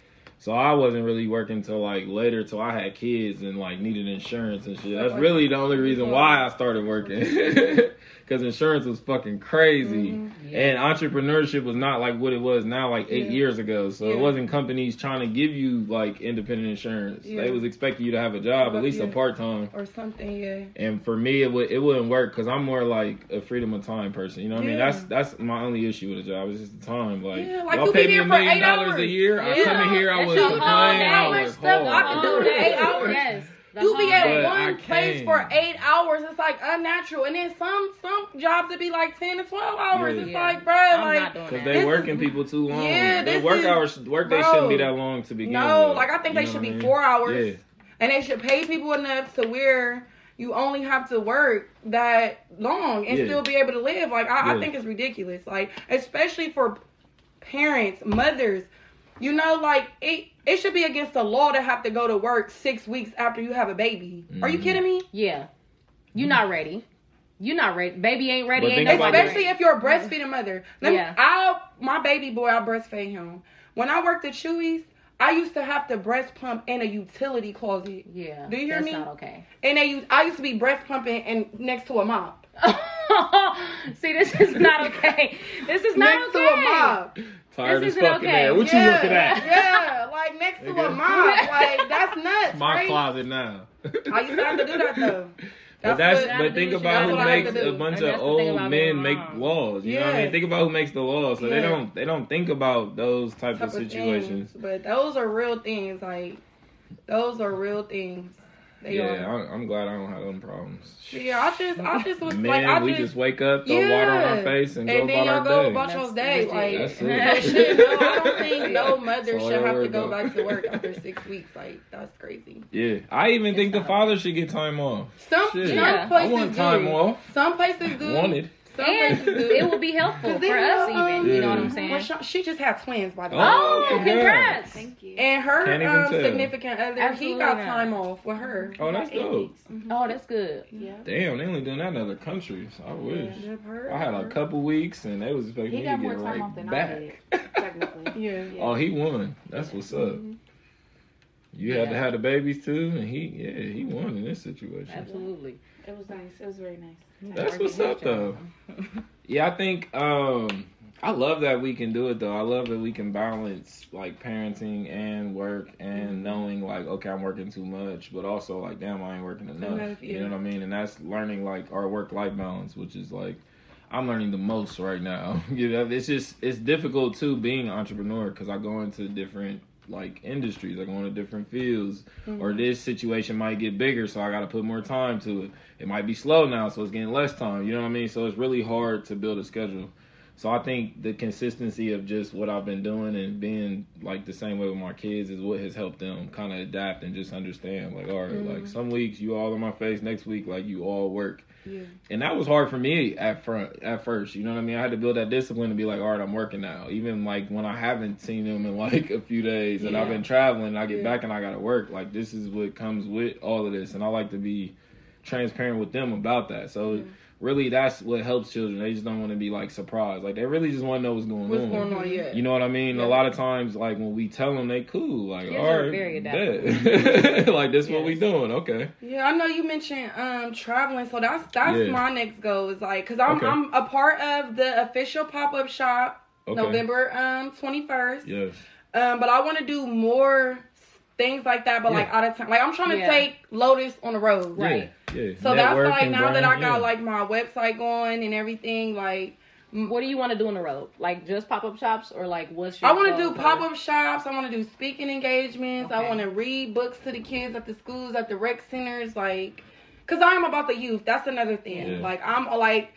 So I wasn't really working till like later, till I had kids and like needed insurance and shit. That's really the only reason why I started working, because insurance was fucking crazy. Mhm. And entrepreneurship was not like what it was now, like eight Yeah. years ago. So it wasn't companies trying to give you like independent insurance. Yeah. They was expecting you to have a job, at least a part time. Or something. Yeah. And for me, it would it wouldn't work because I'm more like a freedom of time person. You know what I mean? That's that's my only issue with a job. It's just the time. Like, Yeah, like y'all you pay me a there for million eight dollars a hours. year. I come in here, I That's would your complain. whole I work stuff I can do in eight hours. Yes. the You be at. But one place for eight hours. It's like unnatural. And then some some jobs would be like ten to twelve hours. Yeah. It's Yeah. like, bro, I'm like Because they This working is- people too long. Yeah, Their this work is- hours, work day bro. shouldn't be that long to begin no, with. like I think You they should be I mean? four hours. Yeah. And they should pay people enough to where you only have to work that long and Yeah. still be able to live. Like I, I think it's ridiculous. Like especially for parents, mothers. You know, like it it should be against the law to have to go to work six weeks after you have a baby. Are you Mhm. kidding me? Yeah. You're not ready. You're not ready. Baby ain't ready. Ain't think Especially if you're a breastfeeding mother. Let Yeah. me, I my baby boy, I breastfed him. When I worked at Chewy's, I used to have to breast pump in a utility closet. Yeah. Do you hear that's me? not okay. And they used, I used to be breast pumping and next to a mop. See, this is not okay. This is not next okay. to a mop. Tired This as isn't fucking okay. there. What yeah, you looking at? Yeah, like next to a Nigga. mop. Like that's nuts, My right? closet now. I used to have to do that though. But that's what- but think do what you about who makes That's what I a have to bunch of And that's the thing old men make laws. You know what I mean? Think about who makes the laws. So they don't they don't think about those type, type of of situations. things. But those are real things. Like those are real things. They yeah, are. I'm, I'm glad I don't have them problems. Yeah, I just, I just was Man, like, I we just, just wake up, throw water on our face, and, and go then about y'all our go day. about your That's day. Like, legit. so That's it. shit, no, I don't think no mother That's should have to go about. back to work after six weeks. Like, that's crazy. yeah, I even think the father should get time off. Some, Shit. some Yeah. I places want do. time off. Some places do. Wanted. Some And it will be helpful for then, us, um, even. You know what I'm saying? Well, she, she just had twins, by the way. Oh, Oh, congrats! Thank you. And her um, significant other, he got not. time off with her. Oh, that's Eight dope. weeks. Oh, that's good. Yeah. Damn, they only doing that in other countries. I wish. Yeah, her, I had a couple weeks, and they was expecting He me got to more get time right off than I back. did, technically. Yeah. Yeah. Oh, he won. That's what's up. Mhm. You had to have the babies too, and he, yeah, he won in this situation. Absolutely. It was nice. It was very nice. That's what's up, though. Yeah, I think um I love that we can do it though. I love that we can balance like parenting and work and knowing like okay I'm working too much, but also like damn I ain't working enough. Enough, You know what I mean? And that's learning like our work life balance, which is like I'm learning the most right now. you know, it's just it's difficult too being an entrepreneur because I go into different like industries. I go into different fields, or this situation might get bigger, so I got to put more time to it. It might be slow now, so it's getting less time. You know what I mean? So it's really hard to build a schedule. So I think the consistency of just what I've been doing and being like the same way with my kids is what has helped them kind of adapt and just understand. Like, all right, like mm-hmm. some weeks you all in my face, next week like you all work Yeah. and that was hard for me at front at first you know what i mean i had to build that discipline to be like all right i'm working now even like when i haven't seen them in like a few days and i've been traveling and i get Yeah. back and i gotta work like this is what comes with all of this and i like to be transparent with them about that so Yeah. really that's what helps children they just don't want to be like surprised like they really just want to know what's going What's on going on? Yeah. you know what I mean? Yeah. A lot of times, like when we tell them they cool, like Kids all are very bet. like this what we doing? Okay. Yeah, I know you mentioned um traveling, so that's that's Yeah. my next goal is like because I'm Okay. I'm a part of the official pop up shop Okay. November um twenty first. Yes. Um, but I want to do more things like that, but like out of time. Like I'm trying to Yeah. take Lotus on the road. Right. Yeah. So that's like networking, now that I got yeah. like my website going and everything, like What do you want to do on the road? Like just pop up shops or like what's your? I want to do pop up shops. I want to do speaking engagements. I want to read books to the kids at the schools, at the rec centers, like, cause I'm about the youth. That's another thing. Yeah. Like I'm like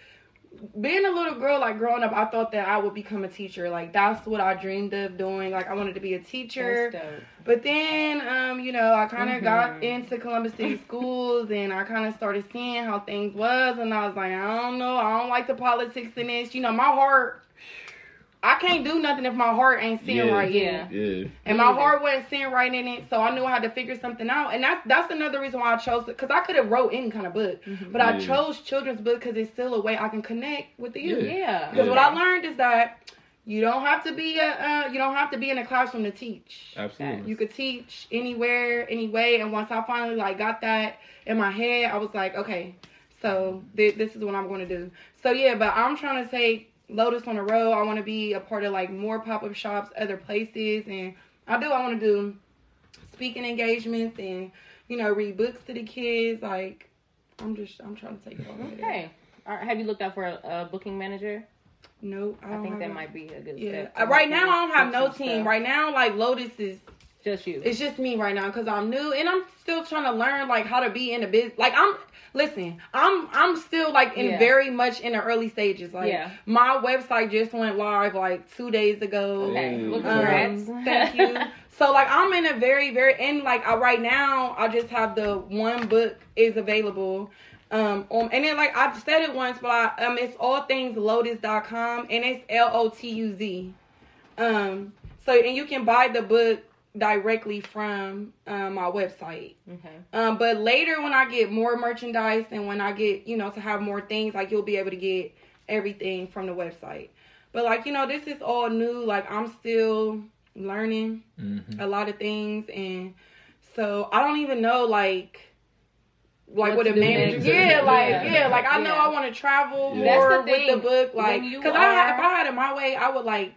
being a little girl. Like growing up, I thought that I would become a teacher. Like that's what I dreamed of doing. Like I wanted to be a teacher. But then, um, you know, I kind of Mhm. got into Columbus City schools, and I kind of started seeing how things was, and I was like, I don't know, I don't like the politics in this. You know, my heart, I can't do nothing if my heart ain't seeing Yeah. right in Yeah. it. Yeah. And my heart wasn't seeing right in it, so I knew I had to figure something out. And that's that's another reason why I chose it, because I could have wrote any kind of book, but I Yeah. chose children's book because it's still a way I can connect with the youth. Yeah. Yeah. Because what I learned is that you don't have to be a uh, you don't have to be in a classroom to teach. Absolutely. You could teach anywhere, anyway. And once I finally like got that in my head, I was like, okay, so th- this is what I'm going to do. So yeah, but I'm trying to take Lotus on the road. I want to be a part of like more pop up shops, other places, and I do. I want to do speaking engagements and you know read books to the kids. Like I'm just I'm trying to take it there. Okay. All right. Have you looked out for a, a booking manager? Nope, I, I, think that might be a good Yeah, step. Uh, right now I don't have no team. stuff. Right now, like Lotus is Just you. it's just me right now because I'm new and I'm still trying to learn like how to be in the business. Like I'm listen, I'm I'm still like in Yeah. very much in the early stages. Like Yeah. my website just went live like two days ago. Okay. Ooh. Well, Um, congrats. thank you. So like I'm in a very very and like I, right now I just have the one book is available. Um, um and then like I've said it once, but I, um it's all things lotus.com and it's L O T U Z. Um so and you can buy the book directly from um, my website. okay. Um, but later when I get more merchandise and when I get, you know, to have more things, like you'll be able to get everything from the website. But like, you know, this is all new. Like I'm still learning Mhm. a lot of things and so I don't even know like like What what, a manager yeah like Yeah. yeah like I know Yeah. I want to travel more That's the with the book like you because I had, if I had it my way I would like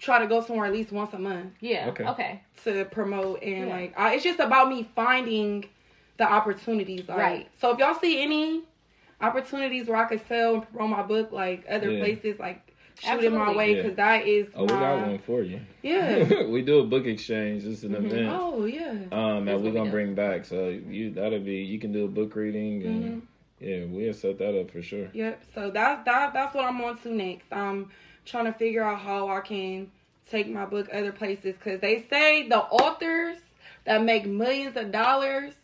try to go somewhere at least once a month Yeah. Okay. Okay. to promote and Yeah. like I, it's just about me finding the opportunities like Right. so if y'all see any opportunities where I could sell and promote my book like other Yeah. places like shoot it my Absolutely. way Yeah. because that is Oh, we got one for you. yeah we do a book exchange. It's an Mhm. event. oh yeah Um, that we're gonna do. bring back. So you that'll be you can do a book reading and Mhm. yeah, we'll set that up for sure. Yep. So that's that that's what I'm on to next. I'm trying to figure out how I can take my book other places because they say the authors that make millions of dollars,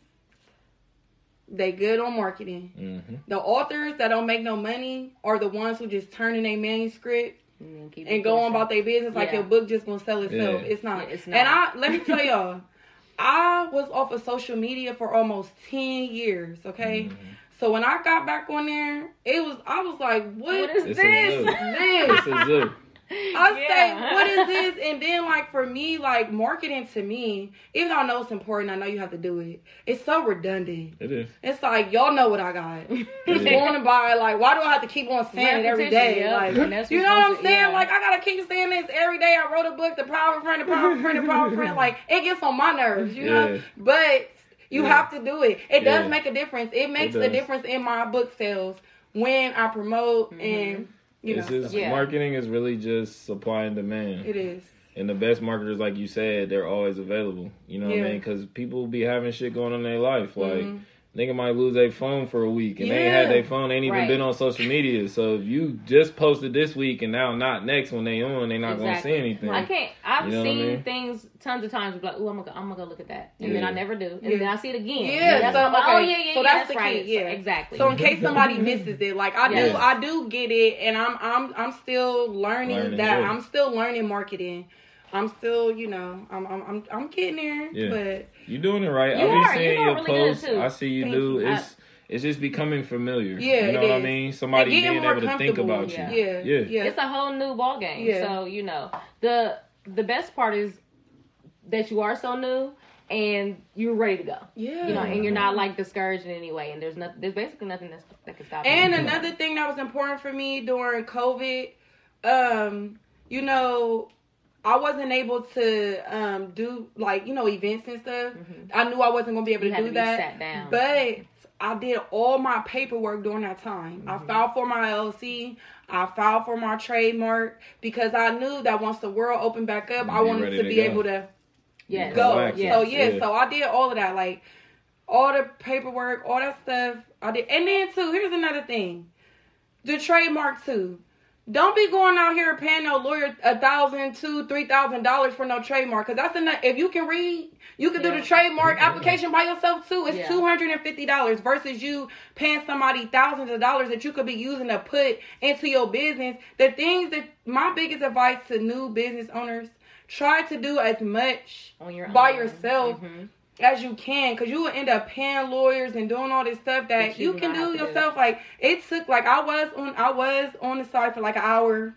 they good on marketing. hmm The authors that don't make no money are the ones who just turn in a manuscript And, and go on about their business like your book just gonna sell itself. Yeah. It's not. Yeah, it's And. I let me tell y'all, I was off of social media for almost ten years. Okay. Mm-hmm. So when I got back on there, it was I was like, what, What is This this? is it. this? This is. I Yeah. say, what is this? And then like for me, like marketing to me, even though I know it's important, I know you have to do it. It's so redundant. It is. It's like y'all know what I got. Just Yeah. going to buy like why do I have to keep on saying it every day? Repetition, day? yep. Like you know what I'm saying? yeah. Like I gotta keep saying this every day. I wrote a book, The Power of Friend, The Power of Friend, The Power of Friend. Like it gets on my nerves, you know. But you Yeah. have to do it. It Yeah. does make a difference. It makes a difference in my book sales when I promote Mhm. and you know just Yeah. marketing is really just supply and demand. it is. And the best marketers, like you said, they're always available. You know what I mean? Because people be having shit going on in their life. Like, Mhm. Nigga might lose their phone for a week and they ain't had Yeah. their phone, they ain't even Right. been on social media. So if you just posted this week and now not next when they on, they not Exactly. gonna see anything. I can't. I've You know what I seen mean? things tons of times. Like, oh, I'm gonna, I'm gonna look at that, and then I never do, and Yeah. then I see it again. Yeah, And that's so, I'm like, okay. oh yeah, yeah, So yeah, that's that's, the key, right. yeah. So, exactly. So in case somebody misses it, like I do, I do get it, and I'm I'm I'm still learning, Learning, that. yeah. I'm still learning marketing. I'm still, you know, I'm I'm I'm, I'm getting there, Yeah. but you're doing it right. You I be are. seeing You your are really posts. I see you Thank do. you. It's it's just becoming familiar. Yeah, you know it what I mean. Somebody And being able to think about Yeah. you. yeah, Yeah. yeah, it's a whole new ball game. Yeah. So you know the the best part is that you are so new and you're ready to go. yeah. You know, and you're not like discouraged in any way. And there's nothing. There's basically nothing that's, that can stop. You. And you. another thing that was important for me during COVID, um, you know, I wasn't able to um do like you know events and stuff. Mhm. I knew I wasn't gonna be able You to had do to be that. sat down. But I did all my paperwork during that time. I filed for my LLC. I filed for my trademark because I knew that once the world opened back up, I wanted to to be go. able to Yes. go. Relax. So yeah, Yeah. so I did all of that, like all the paperwork, all that stuff. I did, and then too. Here's another thing: the trademark too. Don't be going out here paying no lawyer a thousand, two, three thousand dollars for no trademark. Cause that's enough. If you can read, you can do the trademark application by yourself too. It's Yeah. two hundred and fifty dollars versus you paying somebody thousands of dollars that you could be using to put into your business. The things that my biggest advice to new business owners: try to do as much On your by own. yourself Mhm. As you can because you will end up paying lawyers and doing all this stuff that That you you can do to do. yourself like it took like i was on i was on the side for like an hour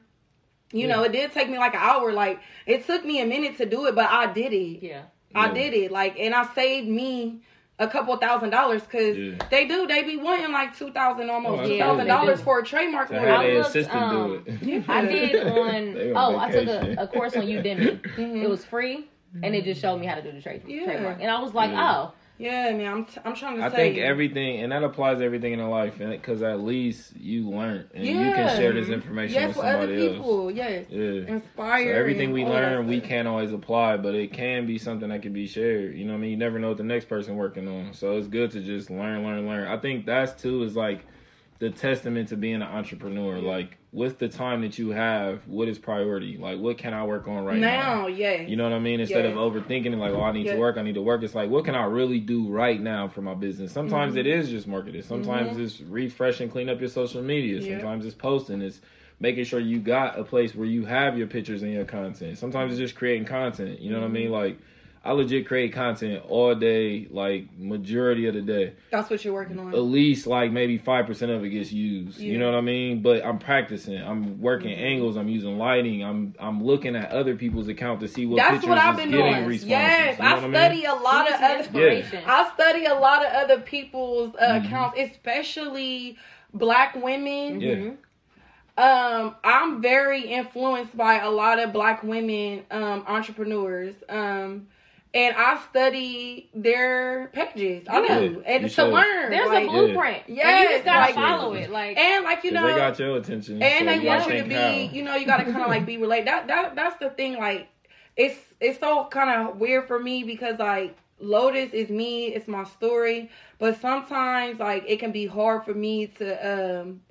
you know it did take me like an hour like it took me a minute to do it but i did it Yeah. i Yeah. did it like and i saved me a couple thousand dollars because Yeah. they do they be wanting like two thousand almost Oh, two yeah, thousand dollars for a trademark To lawyer. I their looked, um, do it. I did on. They on oh, I took a, a course on Udemy. Mhm. It was free, and it just showed me how to do the trade, Yeah. trademark. And I was like, Yeah. oh, yeah man i'm, t- I'm trying to I say think everything, and that applies to everything in life, because at least you learn and you can share this information yes with for other somebody else. people yes Yeah. inspire So everything we learn, we can't always apply, but it can be something that can be shared. You know what I mean? You never know what the next person working on. So it's good to just learn, learn, learn. I think that's too is like the testament to being an entrepreneur. Like with the time that you have, what is priority? Like what can I work on right now? now yes You know what I mean? Instead of overthinking it, like, oh, I need Yeah. to work, I need to work. It's like, what can I really do right now for my business? Sometimes Mm-hmm. it is just marketing. Sometimes it's refresh and clean up your social media. Yeah. Sometimes it's posting. It's making sure you got a place where you have your pictures and your content. Sometimes it's just creating content. You know what I mean? Mm-hmm. Like, I legit create content all day, like majority of the day. that's what you're working on At least like maybe five percent of it gets used. You know what I mean? But I'm practicing. I'm working Mm-hmm. angles. I'm using lighting. I'm I'm looking at other people's account to see what That's pictures what I've is been getting doing. responses. Yes, you know I what I mean? study a lot of me some other. inspiration. I study a lot of other people's uh, Mhm. accounts, especially black women. Yeah. Mhm. Um, I'm very influenced by a lot of black women um, entrepreneurs. Um, and I study their pages. I Yeah. do, and You to should. learn. there's like, a blueprint. Yeah, and you just gotta like- follow it. Like, and like you 'Cause know, they got your attention. and so they want you to be, how. you know, you got to kind of like be related. That that that's the thing. Like, it's it's so kind of weird for me because like Lotus is me, it's my story, but sometimes like it can be hard for me to um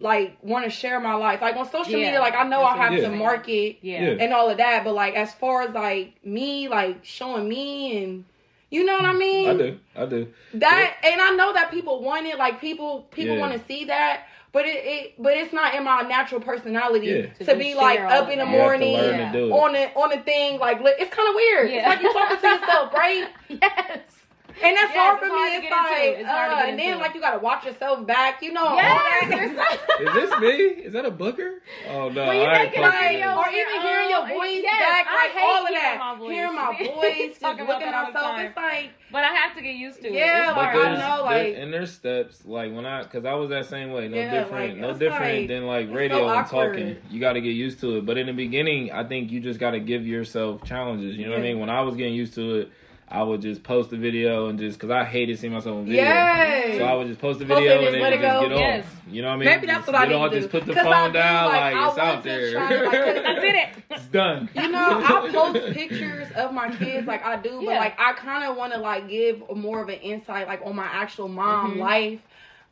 like want to share my life. Like on social Yeah. media, like I know I have what to market yeah. Yeah. and all of that, but like as far as like me, like showing me and you know what I mean? I do. I do. That and I know that people want it, like people people Yeah. want to see that, but it, it but it's not in my natural personality Yeah. to, To be like up in the. You morning learn Yeah. to it. on the on the thing like it's kind of weird. Yeah. It's like you're talking to yourself, right? yes. And that's Yes, hard for me. It's like It's hard uh, and then like you gotta watch yourself back, you know. all Yes, that. there's some- Is this me? Is that a booker? Oh no! When you I ain't making posting a Like, it. or on your even hearing your voice yes, back, I like hate all of hearing that. my voice. Hearing my voice, just talk looking at the myself. It's like But I have to get used to it. Yeah, It's like, hard. I there's, know, there- like- and there's steps like when I, cause I was that same way, no Yeah, different, like, no different than like radio so and talking. You got to get used to it. But in the beginning, I think you just got to give yourself challenges. You know what I mean? When I was getting used to it, I would just post a video and just, cause I hated seeing myself on video. Yes. So I would just post a Post video it and then just go. get Yes. off. You know what I mean? Maybe that's Just what I need to do. Just put the phone do, down, like, like, it's out there. try like, I did it. it's done. You know, I post pictures of my kids like I do, but Yeah. like I kind of want to like give more of an insight like on my actual mom Mhm. life.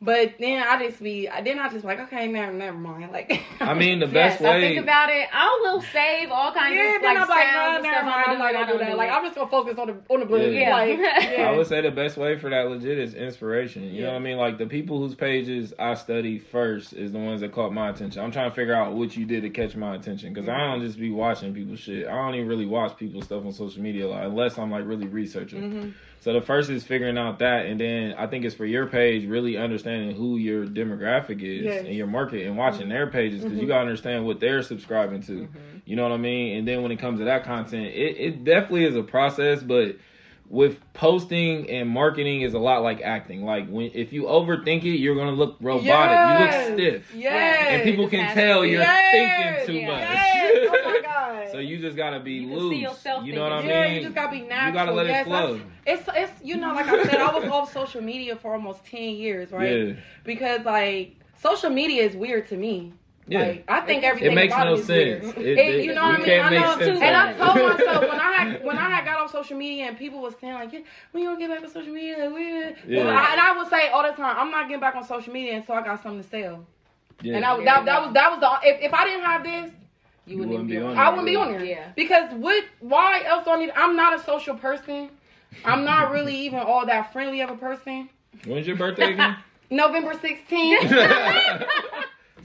But then I just be, then I just like okay, never, never mind. Like I mean, the Yes, best I way. think about it. I will save all kinds yeah, of then like I'm like, sounds nah, never stuff. mind. I'm not I gonna do that. Like. I'm just gonna focus on the on the blues. Yeah. Like, yeah. I would say the best way for that legit is inspiration. You know what I mean? Like the people whose pages I study first is the ones that caught my attention. I'm trying to figure out what you did to catch my attention because I don't just be watching people's shit. I don't even really watch people's stuff on social media like, unless I'm like really researching. Mhm. So the first is figuring out that, and then I think it's for your page really understanding who your demographic is Yes. and your market and watching their pages because you Mhm. gotta understand what they're subscribing to. Mhm. You know what I mean? And then when it comes to that content, it, it definitely is a process, but with posting and marketing is a lot like acting. Like when if you overthink it, you're gonna look robotic. You look stiff. Yes. And people can tell you're Yes. thinking too Yeah. much. Yes. Oh my god. so you just gotta be You can see loose. yourself you know what I thinking. mean? Yeah, you just gotta be natural. You gotta let yes, it flow. It's it's you know like I said I was off social media for almost ten years, right? Yeah. Because like social media is weird to me. Yeah. Like, I think everything. It makes about no it is sense. It- It- it- you know what I mean? can't I make know, sense of and I told myself when I had when I had got on social media and people was saying like, yeah, when you gonna get back on social media? Like, we- Yeah. Well, I- and I would say all the time, I'm not getting back on social media until I got something to sell. Yeah. And I, There that, that was that was the if, if I didn't have this, You wouldn't, even be on. I wouldn't be on there. Yeah. Because what? Why else do I need? I'm not a social person. I'm not really even all that friendly of a person. When's your birthday again? November 16th.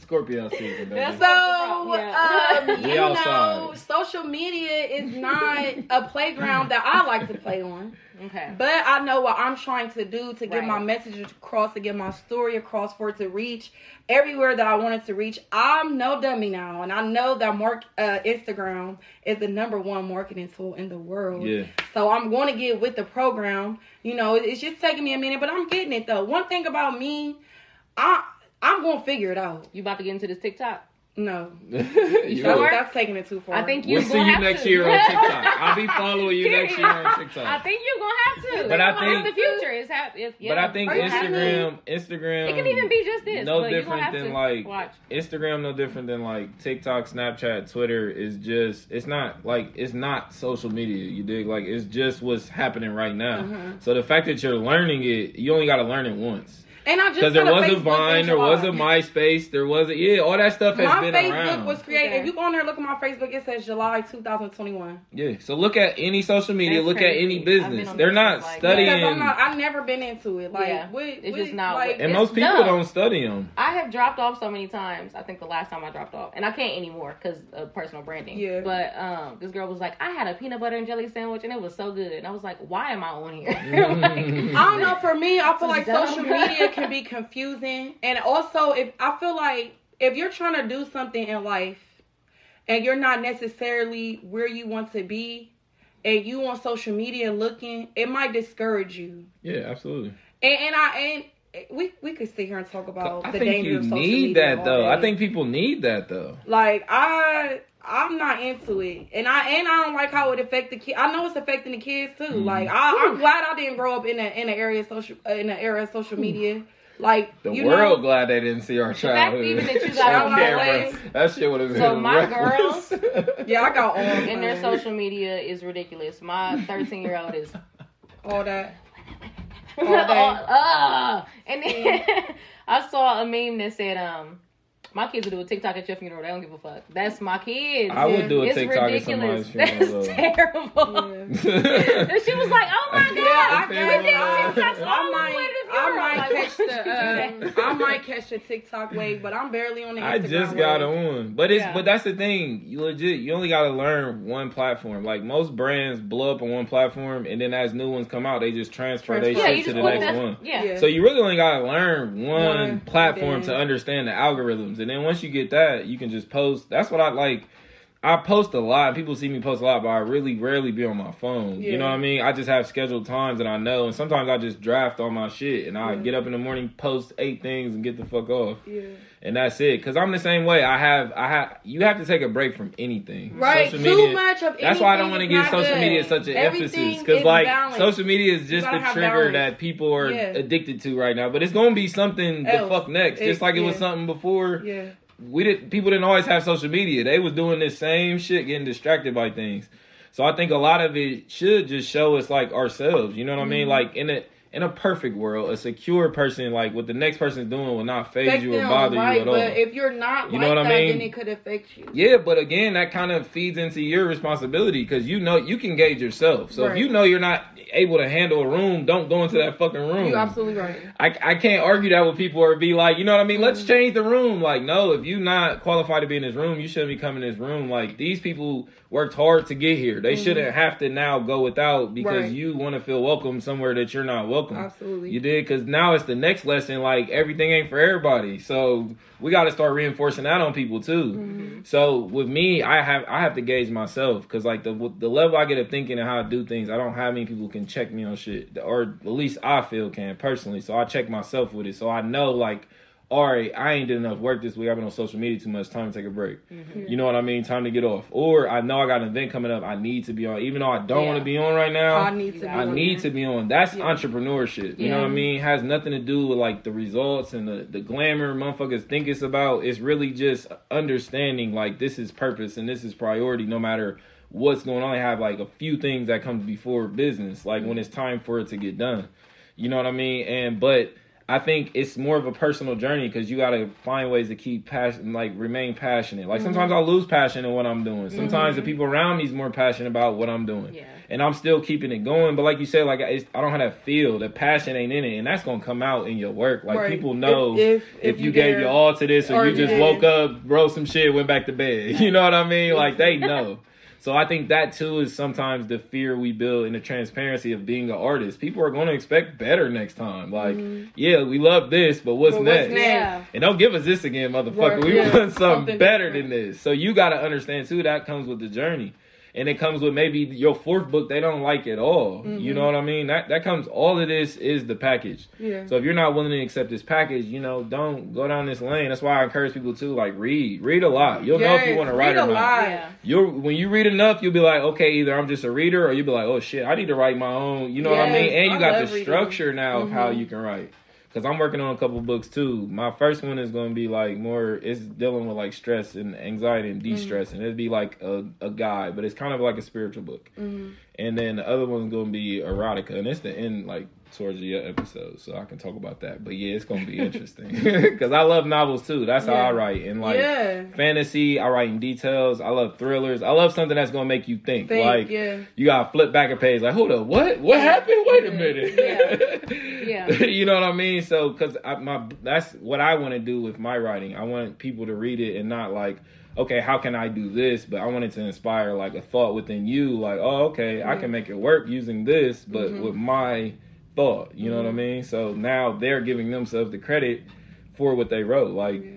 Scorpio season, baby. That's- So, Yeah. um, you know, social media is not a playground that I like to play on. Okay. But I know what I'm trying to do to get Right. my message across, to get my story across, for it to reach everywhere that I want it to reach. I'm no dummy now, and I know that mark uh, Instagram is the number one marketing tool in the world. Yeah. So I'm going to get with the program. You know, it's just taking me a minute, but I'm getting it though. One thing about me, I I'm going to figure it out. You about to get into this TikTok? No, You that's, sure? that's taking it too far. I think you We'll see you next to. year on TikTok. I'll be following you next year on TikTok. I think you're gonna have to. But I think- the future. It's hap- it's, yeah. But I think Are you kidding me? Instagram, Instagram, it can even be just this. no but you're different have than to like watch. Instagram, no different than like TikTok, Snapchat, Twitter. Is just it's not like it's not social media. You dig? Like it's just what's happening right now. Uh-huh. So the fact that you're learning it, you only got to learn it once. And I just Because there was a Facebook Vine, there was a July. MySpace, there was a yeah, all that stuff has My been Facebook around. was created. Okay. If you go on there look at my Facebook, it says July 2021. yeah, so look at any social media, That's look at any business. They're there not since, like- studying, Because I'm not, I've never been into it. Like, Yeah. what, It's what- just not like, and most people dumb. don't study them. I have dropped off so many times. I think the last time I dropped off, and I can't anymore because of personal branding. Yeah. But um, this girl was like, I had a peanut butter and jelly sandwich, and it was so good. And I was like, Why am I on here? like, I don't know. For me, I feel like Dumb. social media can be confusing, and also if I feel like if you're trying to do something in life, and you're not necessarily where you want to be, and you on social media looking, it might discourage you. Yeah, absolutely. And, and I and we we could sit here and talk about I the think danger you of social need media that though. I think people need that though. like I I'm not into it, and I and I don't like how it affect the kid. I know it's affecting the kids too. Mm-hmm. Like I, I'm glad I didn't grow up in a in an area of social uh, in an era of social media. Like The you world know, glad they didn't see our fact childhood. even that you got on On camera. ways. That shit would have been So my reckless. yeah, I got all and their social media is ridiculous. My 13 year old is. all that. All day. uh, and then I saw a meme that said, um, my kids will do a TikTok at your funeral. They don't give a fuck. That's my kids. I would do a it's TikTok at ridiculous. somebody's funeral. That's terrible. Yeah. And she was like, "Oh my god, Yeah, I we guess did TikToks all I the might, way to the I might catch the, um, I might catch the TikTok wave, but I'm barely on the. Instagram I just got wave. on, but it's Yeah. but that's the thing. You legit, you only got to learn one platform. Like most brands blow up on one platform, and then as new ones come out, they just transfer their Transfer. yeah, shit to the next that. one. Yeah. Yeah. So you really only gotta learn one, One, platform then- to understand the algorithms, and then once you get that, you can just post. That's what I like. I post a lot. People see me post a lot, but I really rarely be on my phone. You know what I mean? I just have scheduled times that I know, and sometimes I just draft all my shit, and I Yeah. get up in the morning, post eight things, and get the fuck off, Yeah. and that's it. Cause I'm the same way. I have, I have. You have to take a break from anything. Right, Social too much of anything. That's why I don't want to give social media such an Everything emphasis because is like balanced. social media is just the trigger balance. that people are Yeah. addicted to right now. But it's gonna be something the fuck next, It- just like it was something before. Yeah. We didn't. people didn't always have social media. They was doing this same shit, getting distracted by things. So I think a lot of it should just show us like ourselves. You know what I Mm-hmm. mean? Like in a in a perfect world, a secure person like what the next person is doing will not phase you or bother right, you at all. But if you're not You like know what I that, mean? then it could affect you. Yeah, but again, that kind of feeds into your responsibility because you know you can gauge yourself. So if you know you're not able to handle a room, don't go into that fucking room. You're absolutely right. I, I can't argue that with people or be like, you know what I mean? Mm-hmm. Let's change the room. Like, no, if you're not qualified to be in this room, you shouldn't be coming in this room. Like, these people worked hard to get here. They shouldn't have to now go without because Mm-hmm. Right. you want to feel welcome somewhere that you're not welcome. Welcome. Absolutely. You did because now it's the next lesson. Like everything ain't for everybody, so we got to start reinforcing that on people too. Mm-hmm. So with me, I have I have to gauge myself because like the the level I get of thinking and how I do things, I don't have many people can check me on shit, or at least I feel can personally. So I check myself with it, so I know like. All right, I ain't did enough work this week. I've been on social media too much. Time to take a break. Mm-hmm. You know what I mean? Time to get off. Or I know I got an event coming up. I need to be on, even though I don't Yeah. want to be on right now. I need to. Be I on need there. to be on. That's Yeah. entrepreneurship. You know what I mean? Has nothing to do with like the results and the, the glamour motherfuckers think it's about. It's really just understanding like this is purpose and this is priority no matter what's going on. I have like a few things that come before business, like when mm-hmm. it's time for it to get done. You know what I mean? And but I think it's more of a personal journey because you got to find ways to keep passion, like remain passionate. Like sometimes mm-hmm. I lose passion in what I'm doing. Sometimes the mm-hmm. people around me is more passionate about what I'm doing, Yeah. and I'm still keeping it going. But like you said, like it's, I don't have that feel. The passion ain't in it, and that's gonna come out in your work. Like Right. people know If- if, if- if you, you gave your all to this, or, Or you you just did. woke up, wrote some shit, went back to bed. You know what I mean? Like they know. So I think that too is sometimes the fear we build in the transparency of being an artist. People are going to expect better next time. Like, yeah, we love this, but what's Mm-hmm. But what's next? next? Yeah. And don't give us this again, motherfucker. Right, we yeah, want something, something better different. than this. So you got to understand too that comes with the journey. And it comes with maybe your fourth book they don't like at all. Mm-hmm. You know what I mean? That that comes all of this is the package. Yeah. So if you're not willing to accept this package, you know, don't go down this lane. That's why I encourage people to like read. Read a lot. You'll know if you want to write or not. Yeah. You're when you read enough, you'll be like, okay, either I'm just a reader, or you'll be like, oh shit, I need to write my own. You know what I mean? Yes, And you I got the reading. structure now of how Mhm. you can write. Because I'm working on a couple books too. My first one is going to be like more. It's dealing with like stress and anxiety and de-stress, and it'd be like a, a guide, but it's kind of like a spiritual book. Mhm. And then the other one's going to be erotica, and it's the end like towards the episode, so I can talk about that. But yeah, it's going to be interesting because I love novels too. That's how I write, and like yeah. fantasy. I write in details. I love thrillers. I love something that's gonna make you think. Think, like yeah. you gotta flip back a page. Like, hold up, what? What happened? Wait a minute. Yeah. you know what I mean? So, cause my that's what I want to do with my writing. I want people to read it and not like. Okay, how can I do this? But I wanted to inspire like a thought within you, like, oh, okay, I can make it work using this, but Mhm. with my thought. You know what I Mm-hmm. mean? So now they're giving themselves the credit for what they wrote. Like Yeah.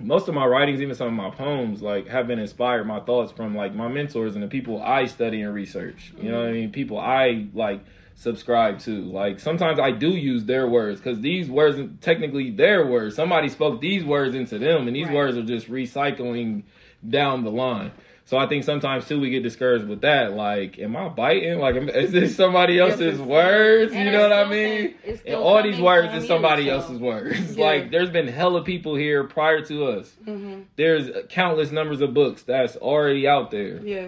most of my writings, even some of my poems, like have been inspired my thoughts from like my mentors and the people I study and research. You know what I mean? People I like subscribe to. Like sometimes I do use their words because these words technically their words. Somebody spoke these words into them, and these Right. words are just recycling down the line. So I think sometimes too we get discouraged with that. Like, am I biting? Like, am- is this somebody else's words? You know what I mean? And all these words is somebody else's words. Yeah. Like, there's been hella people here prior to us. Mhm. There's countless numbers of books that's already out there. Yeah.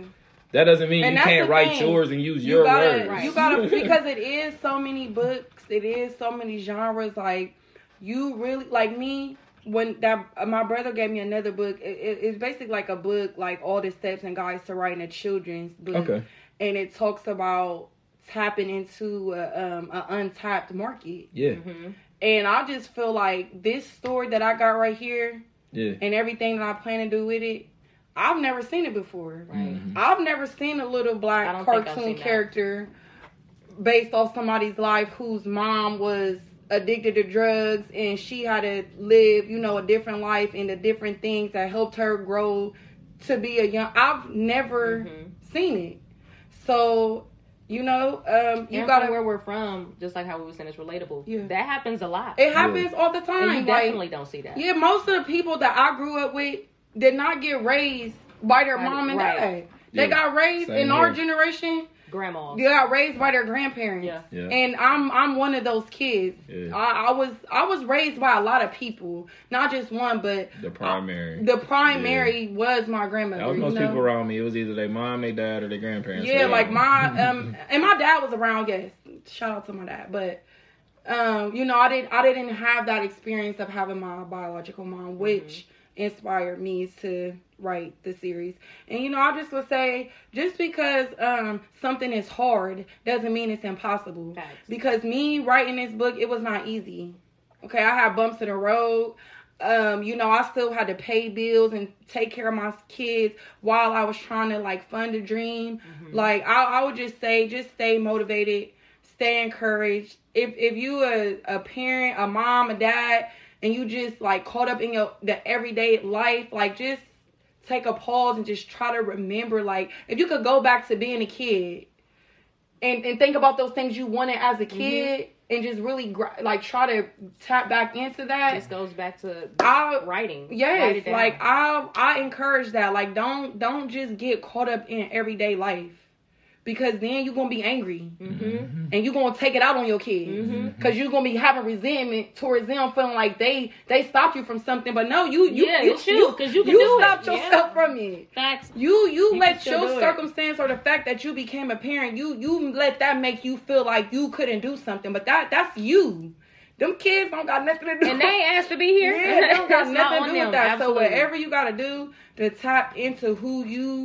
That doesn't mean And you can't write thing. yours and use You your gotta, words. you gotta, because it is so many books, it is so many genres. Like, you really, like me, when that uh, my brother gave me another book, it, it- it's basically like a book, like all the steps and guides to writing a children's book. okay. And it talks about tapping into a, um, an untapped market. Yeah. Mm-hmm. And I just feel like this story that I got right here Yeah. and everything that I plan to do with it, I've never seen it before. Right. Mhm. I've never seen a little black don't think I've cartoon seen that. character based off somebody's life whose mom was addicted to drugs and she had to live, you know, a different life and the different things that helped her grow to be a young. I've never Mhm. seen it. So, you know, um, you and gotta. where we're from, just like how we were saying, it's relatable. Yeah. That happens a lot. it happens all the and time. you like, definitely don't see that. Yeah, most of the people that I grew up with did not get raised by their Right, mom and right. dad. They Yeah, got raised same in our generation. Grandmas. They got raised by their grandparents. Yeah. Yeah. And I'm I'm one of those kids. Yeah. I, I was I was raised by a lot of people, not just one, but the primary. the primary was my grandmother. that was most you know? people around me. It was either their mom, their dad, or their grandparents. Yeah, So, like my um and my dad was around. Yes, shout out to my dad. But um, you know, I didn't I didn't have that experience of having my biological mom, which inspired me to write the series. And you know, I just would say, just because um something is hard doesn't mean it's impossible. Facts. Because me writing this book, it was not easy. Okay, I had bumps in the road. Um, you know, I still had to pay bills and take care of my kids while I was trying to like fund a dream. Like I, I would just say, just stay motivated, stay encouraged. If if you a, a parent, a mom, a dad, and you just like caught up in your the everyday life, like just take a pause and just try to remember like if you could go back to being a kid and, and think about those things you wanted as a mm-hmm. kid and just really like try to tap back into that This goes back to I writing. Yes it down. like I I encourage that like don't don't just get caught up in everyday life because then you're gonna be angry Mhm. and you're gonna take it out on your kids because you're gonna be having resentment towards them feeling like they they stopped you from something but no you you Yeah, you, it's you, 'cause you can do it. stopped Yeah. yourself from it Facts. you you, can let your do it. circumstance or the fact that you became a parent you you let that make you feel like you couldn't do something but that that's you them kids don't got nothing to do And they asked to be here. yeah, they don't got nothing to do with them. that. Absolutely. So whatever you gotta do to tap into who you